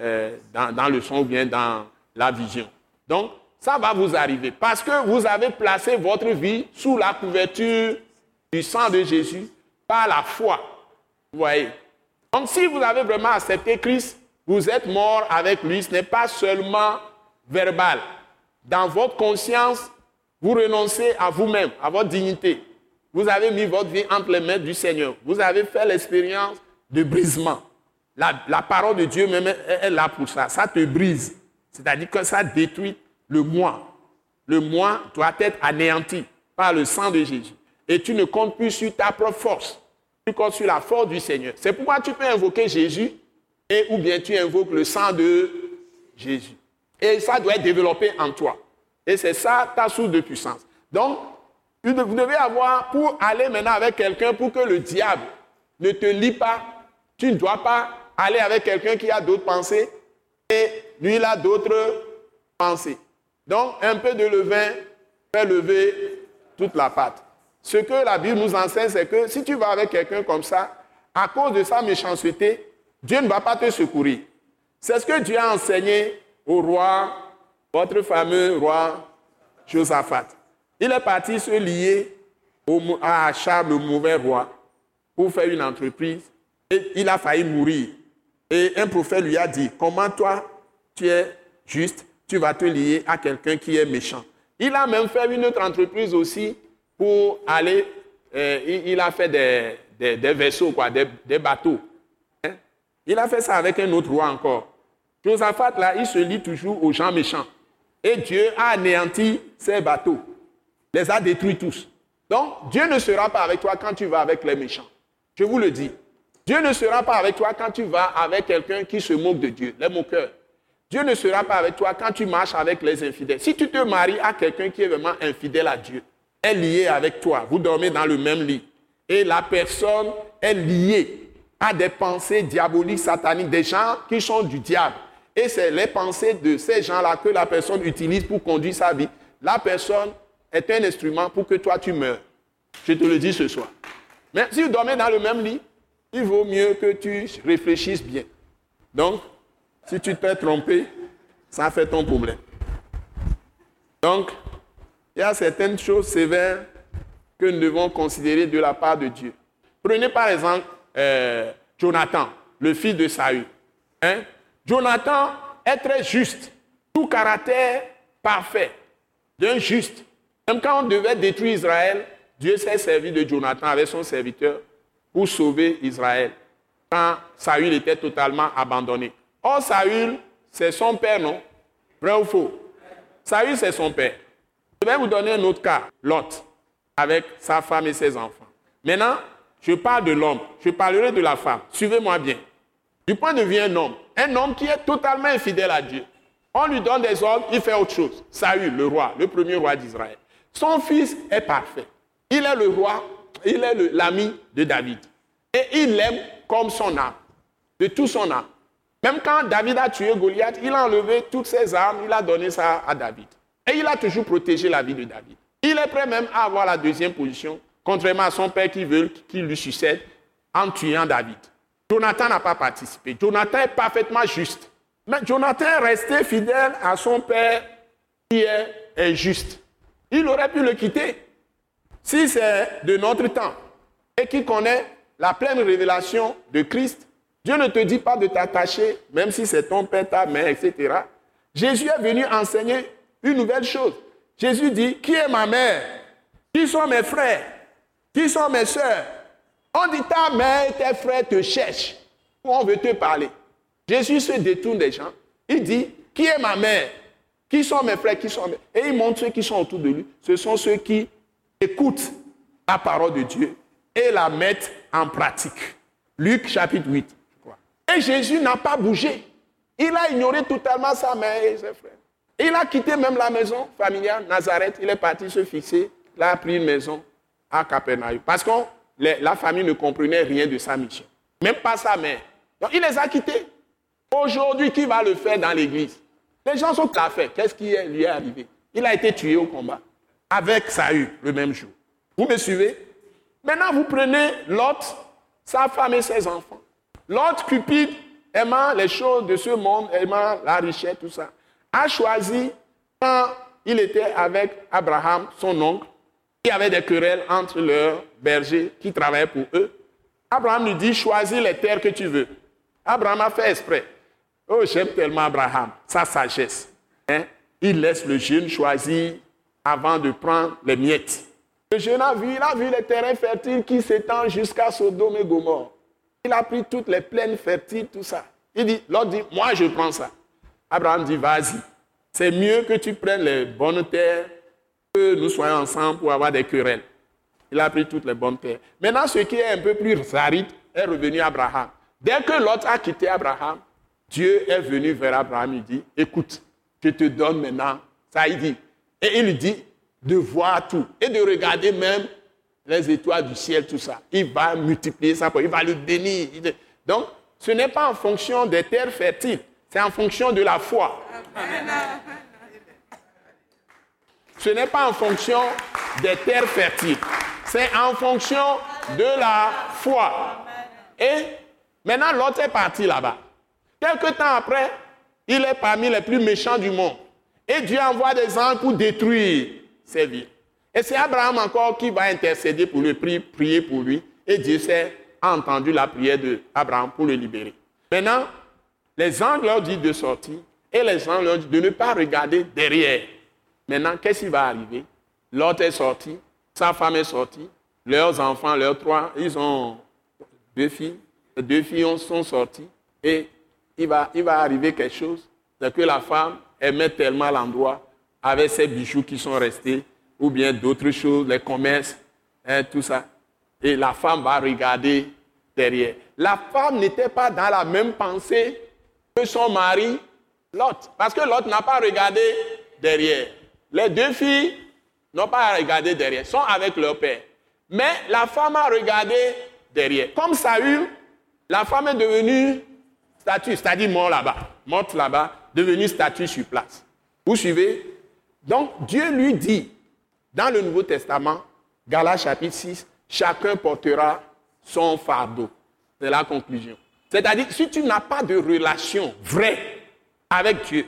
euh, dans, dans, le son ou bien dans la vision. Donc, ça va vous arriver parce que vous avez placé votre vie sous la couverture du sang de Jésus par la foi. Vous voyez? Donc, si vous avez vraiment accepté Christ, vous êtes mort avec lui. Ce n'est pas seulement verbal. Dans votre conscience, vous renoncez à vous-même, à votre dignité. Vous avez mis votre vie entre les mains du Seigneur. Vous avez fait l'expérience de brisement. La, parole de Dieu même est là pour ça. Ça te brise. C'est-à-dire que ça détruit le moi. Le moi doit être anéanti par le sang de Jésus. Et tu ne comptes plus sur ta propre force. Tu comptes sur la force du Seigneur. C'est pourquoi tu peux invoquer Jésus et ou bien tu invoques le sang de Jésus. Et ça doit être développé en toi. Et c'est ça ta source de puissance. Donc, vous devez avoir, pour aller maintenant avec quelqu'un, pour que le diable ne te lie pas, tu ne dois pas aller avec quelqu'un qui a d'autres pensées et lui, il a d'autres pensées. Donc, un peu de levain fait lever toute la pâte. Ce que la Bible nous enseigne, c'est que si tu vas avec quelqu'un comme ça, à cause de sa méchanceté, Dieu ne va pas te secourir. C'est ce que Dieu a enseigné au roi, votre fameux roi Josaphat. Il est parti se lier à Achab, le mauvais roi, pour faire une entreprise. Et il a failli mourir. Et un prophète lui a dit, comment toi, tu es juste, tu vas te lier à quelqu'un qui est méchant. Il a même fait une autre entreprise aussi pour aller, euh, il, a fait des, vaisseaux, quoi, des, bateaux. Hein? Il a fait ça avec un autre roi encore. Josaphat, là, il se lie toujours aux gens méchants. Et Dieu a anéanti ces bateaux les a détruits tous. Donc, Dieu ne sera pas avec toi quand tu vas avec les méchants. Je vous le dis. Dieu ne sera pas avec toi quand tu vas avec quelqu'un qui se moque de Dieu, les moqueurs. Dieu ne sera pas avec toi quand tu marches avec les infidèles. Si tu te maries à quelqu'un qui est vraiment infidèle à Dieu, est lié avec toi, vous dormez dans le même lit, et la personne est liée à des pensées diaboliques, sataniques, des gens qui sont du diable. Et c'est les pensées de ces gens-là que la personne utilise pour conduire sa vie. La personne est un instrument pour que toi tu meurs. Je te le dis ce soir. Mais si vous dormez dans le même lit, il vaut mieux que tu réfléchisses bien. Donc, si tu t'es trompé, ça fait ton problème. Donc, il y a certaines choses sévères que nous devons considérer de la part de Dieu. Prenez par exemple euh, Jonathan, le fils de Saül. Hein? Jonathan est très juste, tout caractère parfait, d'un juste. Même quand on devait détruire Israël, Dieu s'est servi de Jonathan avec son serviteur pour sauver Israël quand Saül était totalement abandonné. Or, Saül, c'est son père, non? Vrai ou faux? Saül, c'est son père. Je vais vous donner un autre cas, Lot, avec sa femme et ses enfants. Maintenant, je parle de l'homme, je parlerai de la femme. Suivez-moi bien. Du point de vue d'un homme, un homme qui est totalement infidèle à Dieu. On lui donne des ordres, il fait autre chose. Saül, le roi, le premier roi d'Israël. Son fils est parfait. Il est le roi, il est l'ami de David. Et il l'aime comme son âme, de tout son âme. Même quand David a tué Goliath, il a enlevé toutes ses armes, il a donné ça à David. Et il a toujours protégé la vie de David. Il est prêt même à avoir la deuxième position, contrairement à son père qui veut qu'il lui succède en tuant David. Jonathan n'a pas participé. Jonathan est parfaitement juste. Mais Jonathan est resté fidèle à son père qui est injuste il aurait pu le quitter. Si c'est de notre temps et qui connaît la pleine révélation de Christ, Dieu ne te dit pas de t'attacher, même si c'est ton père, ta mère, etc. Jésus est venu enseigner une nouvelle chose. Jésus dit, qui est ma mère? Qui sont mes frères? Qui sont mes soeurs On dit, ta mère et tes frères te cherchent. On veut te parler? Jésus se détourne des gens. Il dit, qui est ma mère? Qui sont mes frères, qui sont. Et il montre ceux qui sont autour de lui. Ce sont ceux qui écoutent la parole de Dieu et la mettent en pratique. Luc chapitre 8, je crois. Et Jésus n'a pas bougé. Il a ignoré totalement sa mère et ses frères. il a quitté même la maison familiale, Nazareth. Il est parti se fixer. Il a pris une maison à Capernaum. Parce que la famille ne comprenait rien de sa mission. Même pas sa mère. Donc il les a quittés. Aujourd'hui, qui va le faire dans l'église? Les gens sont fait. Qu'est-ce qui lui est arrivé? Il a été tué au combat avec Saül le même jour. Vous me suivez? Maintenant, vous prenez Lot, sa femme et ses enfants. Lot, cupide, aimant les choses de ce monde, aimant la richesse, tout ça, a choisi, quand il était avec Abraham, son oncle, il y avait des querelles entre leurs bergers qui travaillaient pour eux. Abraham lui dit, choisis les terres que tu veux. Abraham a fait exprès. Oh, j'aime tellement Abraham, sa sagesse. Hein? Il laisse le jeune choisir avant de prendre les miettes. Le jeune a vu, il a vu les terrains fertiles qui s'étendent jusqu'à Sodome et Gomorre. Il a pris toutes les plaines fertiles, tout ça. Il dit, l'autre dit, moi je prends ça. Abraham dit, vas-y. C'est mieux que tu prennes les bonnes terres que nous soyons ensemble pour avoir des querelles. Il a pris toutes les bonnes terres. Maintenant, ce qui est un peu plus aride est revenu à Abraham. Dès que l'autre a quitté Abraham, Dieu est venu vers Abraham. Il dit, écoute, je te donne maintenant. Ça, il dit. Et il dit de voir tout et de regarder même les étoiles du ciel, tout ça. Il va multiplier ça, il va le bénir. Donc, ce n'est pas en fonction des terres fertiles, c'est en fonction de la foi. Ce n'est pas en fonction des terres fertiles, c'est en fonction de la foi. Et maintenant, l'autre est parti là-bas. Quelque temps après, il est parmi les plus méchants du monde. Et Dieu envoie des anges pour détruire ses villes. Et c'est Abraham encore qui va intercéder pour le prier, pour lui. Et Dieu a entendu la prière d'Abraham pour le libérer. Maintenant, les anges leur disent de sortir et les anges leur disent de ne pas regarder derrière. Maintenant, qu'est-ce qui va arriver? L'autre est sorti, sa femme est sortie, leurs enfants, leurs trois, ils ont deux filles. Les deux filles sont sorties et il va, il va arriver quelque chose. C'est que la femme aimait tellement l'endroit avec ses bijoux qui sont restés ou bien d'autres choses, les commerces, hein, tout ça. Et la femme va regarder derrière. La femme n'était pas dans la même pensée que son mari, Lot. Parce que Lot n'a pas regardé derrière. Les deux filles n'ont pas regardé derrière, sont avec leur père. Mais la femme a regardé derrière. Comme Saül, la femme est devenue statue, c'est-à-dire mort là-bas, morte là-bas, devenue statue sur place. Vous suivez? Donc Dieu lui dit, dans le Nouveau Testament, Galates chapitre 6, chacun portera son fardeau. C'est la conclusion. C'est-à-dire, si tu n'as pas de relation vraie avec Dieu,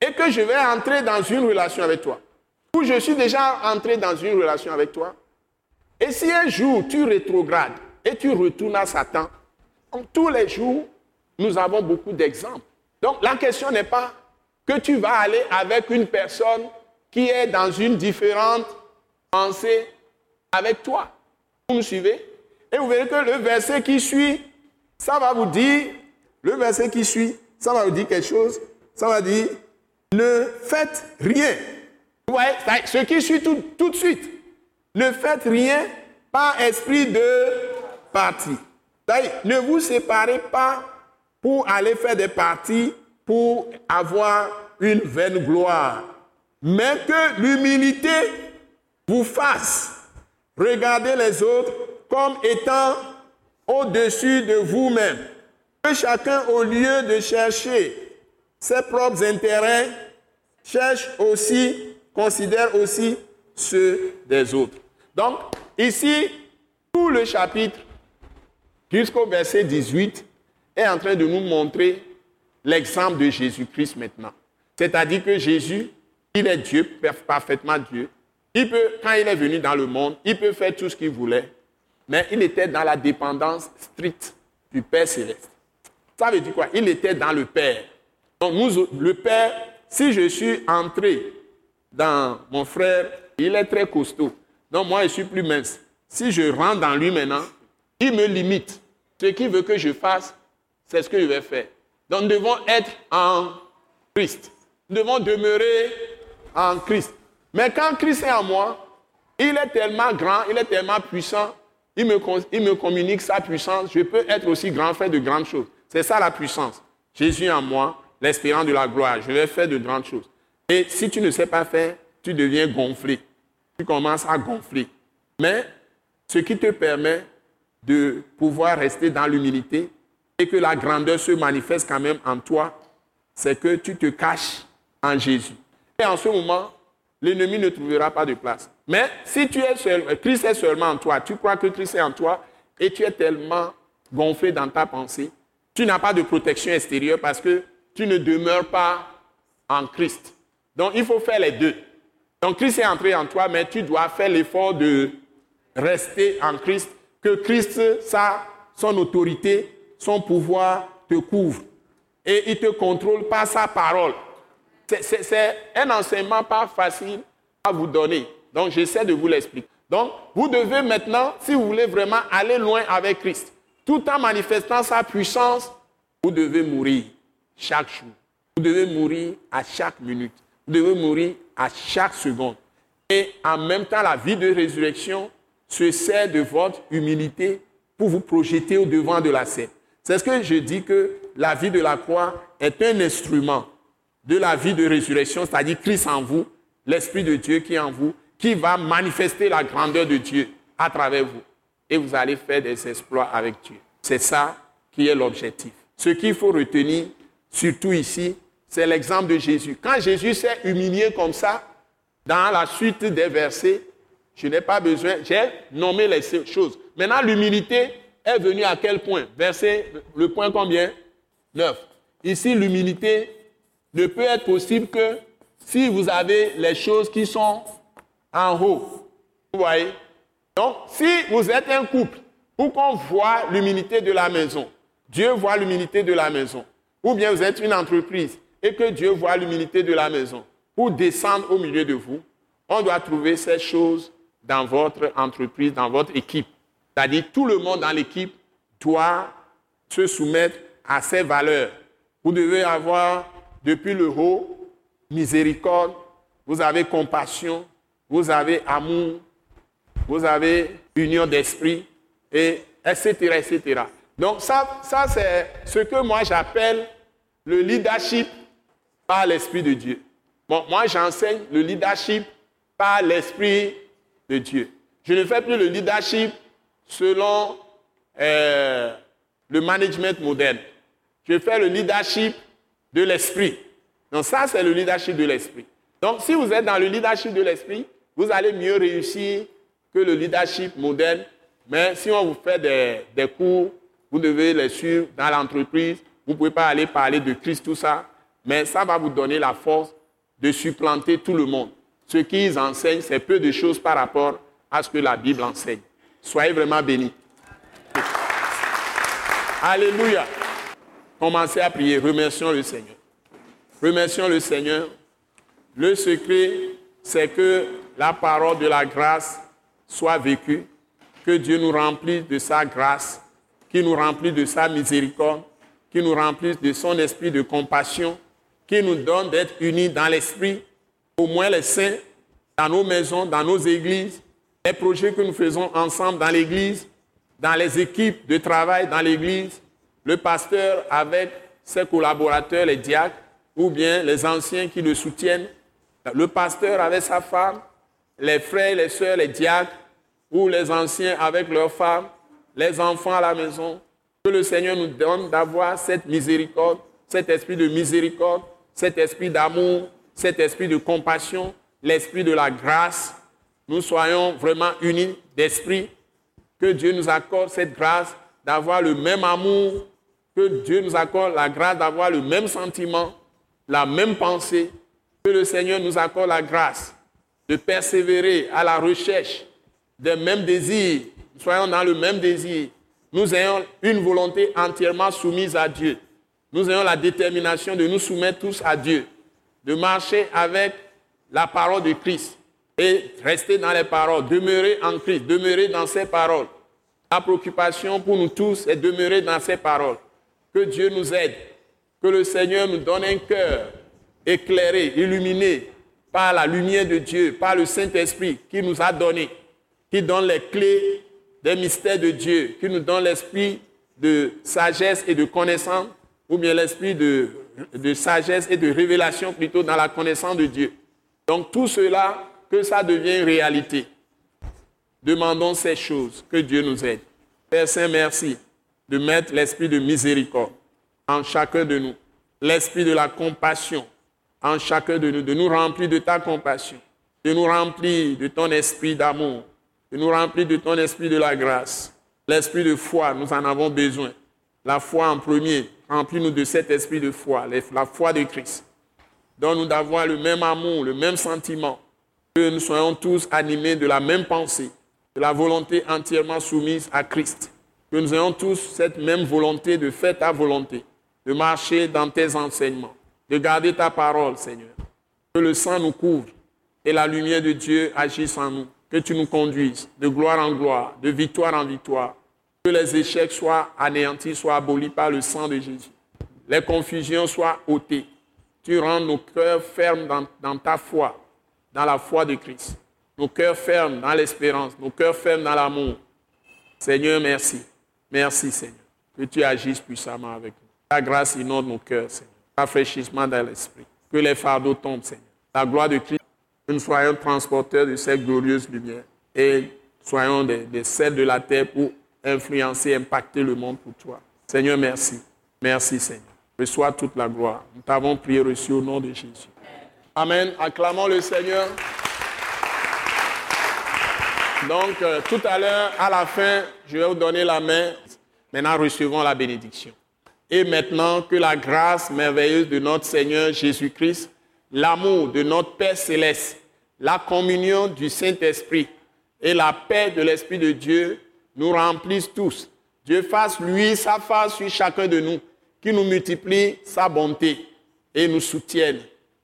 et que je vais entrer dans une relation avec toi, ou je suis déjà entré dans une relation avec toi, et si un jour tu rétrogrades et tu retournes à Satan, tous les jours, nous avons beaucoup d'exemples. Donc la question n'est pas que tu vas aller avec une personne qui est dans une différente pensée avec toi. Vous me suivez? Et vous verrez que le verset qui suit, ça va vous dire, le verset qui suit, ça va vous dire quelque chose. Ça va dire, ne faites rien. Ce qui suit tout, tout de suite. Ne faites rien par esprit de parti. Ne vous séparez pas pour aller faire des parties pour avoir une vaine gloire mais que l'humilité vous fasse regarder les autres comme étant au-dessus de vous-même. Que chacun, au lieu de chercher ses propres intérêts, cherche aussi, considère aussi ceux des autres. Donc, ici, tout le chapitre, jusqu'au verset 18, est en train de nous montrer l'exemple de Jésus-Christ maintenant. C'est-à-dire que Jésus il est Dieu, parfaitement Dieu. Il peut, quand il est venu dans le monde, il peut faire tout ce qu'il voulait, mais il était dans la dépendance stricte du Père céleste. Ça veut dire quoi? Il était dans le Père. Donc, le Père, si je suis entré dans mon frère, il est très costaud. Donc, moi, je suis plus mince. Si je rentre dans lui maintenant, il me limite. Ce qu'il veut que je fasse, c'est ce que je vais faire. Donc, nous devons être en Christ. Nous devons demeurer en Christ. Mais quand Christ est en moi, il est tellement grand, il est tellement puissant, il me, il communique sa puissance. Je peux être aussi grand, faire de grandes choses. C'est ça la puissance. Jésus en moi, l'espérance de la gloire. Je vais faire de grandes choses. Et si tu ne sais pas faire, tu deviens gonflé. Tu commences à gonfler. Mais ce qui te permet de pouvoir rester dans l'humilité et que la grandeur se manifeste quand même en toi, c'est que tu te caches en Jésus. Et en ce moment, l'ennemi ne trouvera pas de place. Mais si tu es seul, Christ est seulement en toi, tu crois que Christ est en toi et tu es tellement gonflé dans ta pensée, tu n'as pas de protection extérieure parce que tu ne demeures pas en Christ. Donc il faut faire les deux. Donc Christ est entré en toi, mais tu dois faire l'effort de rester en Christ, que Christ, sa, son autorité, son pouvoir te couvre. Et il te contrôle par sa parole. C'est un enseignement pas facile à vous donner. Donc, j'essaie de vous l'expliquer. Donc, vous devez maintenant, si vous voulez vraiment aller loin avec Christ, tout en manifestant sa puissance, vous devez mourir chaque jour. Vous devez mourir à chaque minute. Vous devez mourir à chaque seconde. Et en même temps, la vie de résurrection se sert de votre humilité pour vous projeter au devant de la scène. C'est ce que je dis que la vie de la croix est un instrument de la vie de résurrection, c'est-à-dire Christ en vous, l'Esprit de Dieu qui est en vous, qui va manifester la grandeur de Dieu à travers vous. Et vous allez faire des exploits avec Dieu. C'est ça qui est l'objectif. Ce qu'il faut retenir, surtout ici, c'est l'exemple de Jésus. Quand Jésus s'est humilié comme ça, dans la suite des versets, je n'ai pas besoin, j'ai nommé les choses. Maintenant, l'humilité est venue à quel point? Verset, le point combien? 9. Ici, l'humilité ne peut être possible que si vous avez les choses qui sont en haut. Vous voyez? Donc, si vous êtes un couple, pour qu'on voit l'humilité de la maison, Dieu voit l'humilité de la maison, ou bien vous êtes une entreprise et que Dieu voit l'humilité de la maison, pour descendre au milieu de vous, on doit trouver ces choses dans votre entreprise, dans votre équipe. C'est-à-dire tout le monde dans l'équipe doit se soumettre à ces valeurs. Vous devez avoir depuis le haut miséricorde, vous avez compassion, vous avez amour, vous avez union d'esprit, et etc., etc. Donc ça, ça c'est ce que moi j'appelle le leadership par l'Esprit de Dieu. Bon, moi j'enseigne le leadership par l'Esprit de Dieu. Je ne fais plus le leadership selon euh, le management moderne. Je fais le leadership de l'Esprit. Donc ça, c'est le leadership de l'Esprit. Donc si vous êtes dans le leadership de l'Esprit, vous allez mieux réussir que le leadership moderne. Mais si on vous fait des, des cours, vous devez les suivre dans l'entreprise. Vous ne pouvez pas aller parler de Christ, tout ça. Mais ça va vous donner la force de supplanter tout le monde. Ce qu'ils enseignent, c'est peu de choses par rapport à ce que la Bible enseigne. Soyez vraiment bénis. Alléluia. Commencez à prier. Remercions le Seigneur. Remercions le Seigneur. Le secret, c'est que la parole de la grâce soit vécue, que Dieu nous remplisse de sa grâce, qu'il nous remplisse de sa miséricorde, qu'il nous remplisse de son esprit de compassion, qu'il nous donne d'être unis dans l'esprit, au moins les saints, dans nos maisons, dans nos églises, les projets que nous faisons ensemble dans l'église, dans les équipes de travail dans l'église, le pasteur avec ses collaborateurs, les diacres, ou bien les anciens qui le soutiennent, le pasteur avec sa femme, les frères, les sœurs, les diacres, ou les anciens avec leurs femmes, les enfants à la maison. Que le Seigneur nous donne d'avoir cette miséricorde, cet esprit de miséricorde, cet esprit d'amour, cet esprit de compassion, l'esprit de la grâce. Nous soyons vraiment unis d'esprit. Que Dieu nous accorde cette grâce d'avoir le même amour, que Dieu nous accorde la grâce d'avoir le même sentiment, la même pensée, que le Seigneur nous accorde la grâce de persévérer à la recherche des mêmes désirs, soyons dans le même désir, nous ayons une volonté entièrement soumise à Dieu. Nous ayons la détermination de nous soumettre tous à Dieu, de marcher avec la parole de Christ et rester dans les paroles, demeurer en Christ, demeurer dans ses paroles. La préoccupation pour nous tous est demeurer dans ses paroles. Que Dieu nous aide, que le Seigneur nous donne un cœur éclairé, illuminé par la lumière de Dieu, par le Saint-Esprit qui nous a donné, qui donne les clés des mystères de Dieu, qui nous donne l'esprit de sagesse et de connaissance, ou bien l'esprit de, de sagesse et de révélation plutôt dans la connaissance de Dieu. Donc tout cela, que ça devienne réalité. Demandons ces choses, que Dieu nous aide. Père Saint, merci de mettre l'esprit de miséricorde en chacun de nous, l'esprit de la compassion en chacun de nous, de nous remplir de ta compassion, de nous remplir de ton esprit d'amour, de nous remplir de ton esprit de la grâce. L'esprit de foi, nous en avons besoin. La foi en premier, remplis-nous de cet esprit de foi, la foi de Christ. Donne-nous d'avoir le même amour, le même sentiment, que nous soyons tous animés de la même pensée, de la volonté entièrement soumise à Christ. Que nous ayons tous cette même volonté de faire ta volonté, de marcher dans tes enseignements, de garder ta parole, Seigneur. Que le sang nous couvre et la lumière de Dieu agisse en nous. Que tu nous conduises de gloire en gloire, de victoire en victoire. Que les échecs soient anéantis, soient abolis par le sang de Jésus. Les confusions soient ôtées. tu rends nos cœurs fermes dans, ta foi, dans la foi de Christ. Nos cœurs fermes dans l'espérance, nos cœurs fermes dans l'amour. Seigneur, merci. Merci, Seigneur. Que tu agisses puissamment avec nous. Ta grâce inonde nos cœurs, Seigneur. Rafraîchissement dans l'esprit. Que les fardeaux tombent, Seigneur. La gloire de Christ, que nous soyons transporteurs de cette glorieuse lumière et soyons des, des celles de la terre pour influencer, impacter le monde pour toi. Seigneur, merci. Merci, Seigneur. Reçois toute la gloire. Nous t'avons prié, reçu au nom de Jésus. Amen. Acclamons le Seigneur. Donc, euh, tout à l'heure, à la fin, je vais vous donner la main. Maintenant, recevons la bénédiction. Et maintenant, que la grâce merveilleuse de notre Seigneur Jésus-Christ, l'amour de notre Père céleste, la communion du Saint-Esprit et la paix de l'Esprit de Dieu nous remplissent tous. Dieu fasse, lui, sa face sur chacun de nous, qui nous multiplie sa bonté et nous soutienne.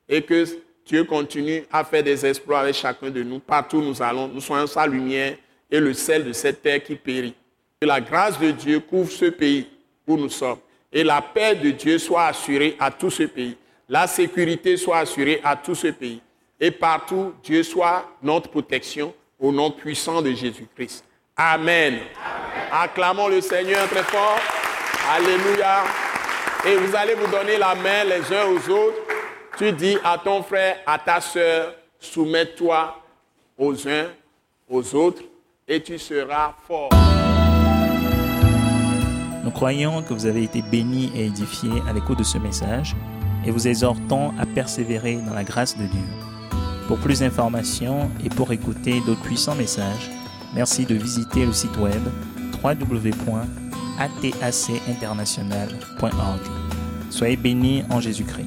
Et que Dieu continue à faire des exploits avec chacun de nous. Partout où nous allons, nous soyons sa lumière et le sel de cette terre qui périt. Que la grâce de Dieu couvre ce pays où nous sommes. Et la paix de Dieu soit assurée à tout ce pays. La sécurité soit assurée à tout ce pays. Et partout, Dieu soit notre protection au nom puissant de Jésus-Christ. Amen. Acclamons le Seigneur très fort. Alléluia. Et vous allez vous donner la main les uns aux autres. Tu dis à ton frère, à ta sœur, soumets-toi aux uns, aux autres, et tu seras fort. Nous croyons que vous avez été bénis et édifiés à l'écoute de ce message et vous exhortons à persévérer dans la grâce de Dieu. Pour plus d'informations et pour écouter d'autres puissants messages, merci de visiter le site web www.atacinternational.org. Soyez bénis en Jésus-Christ.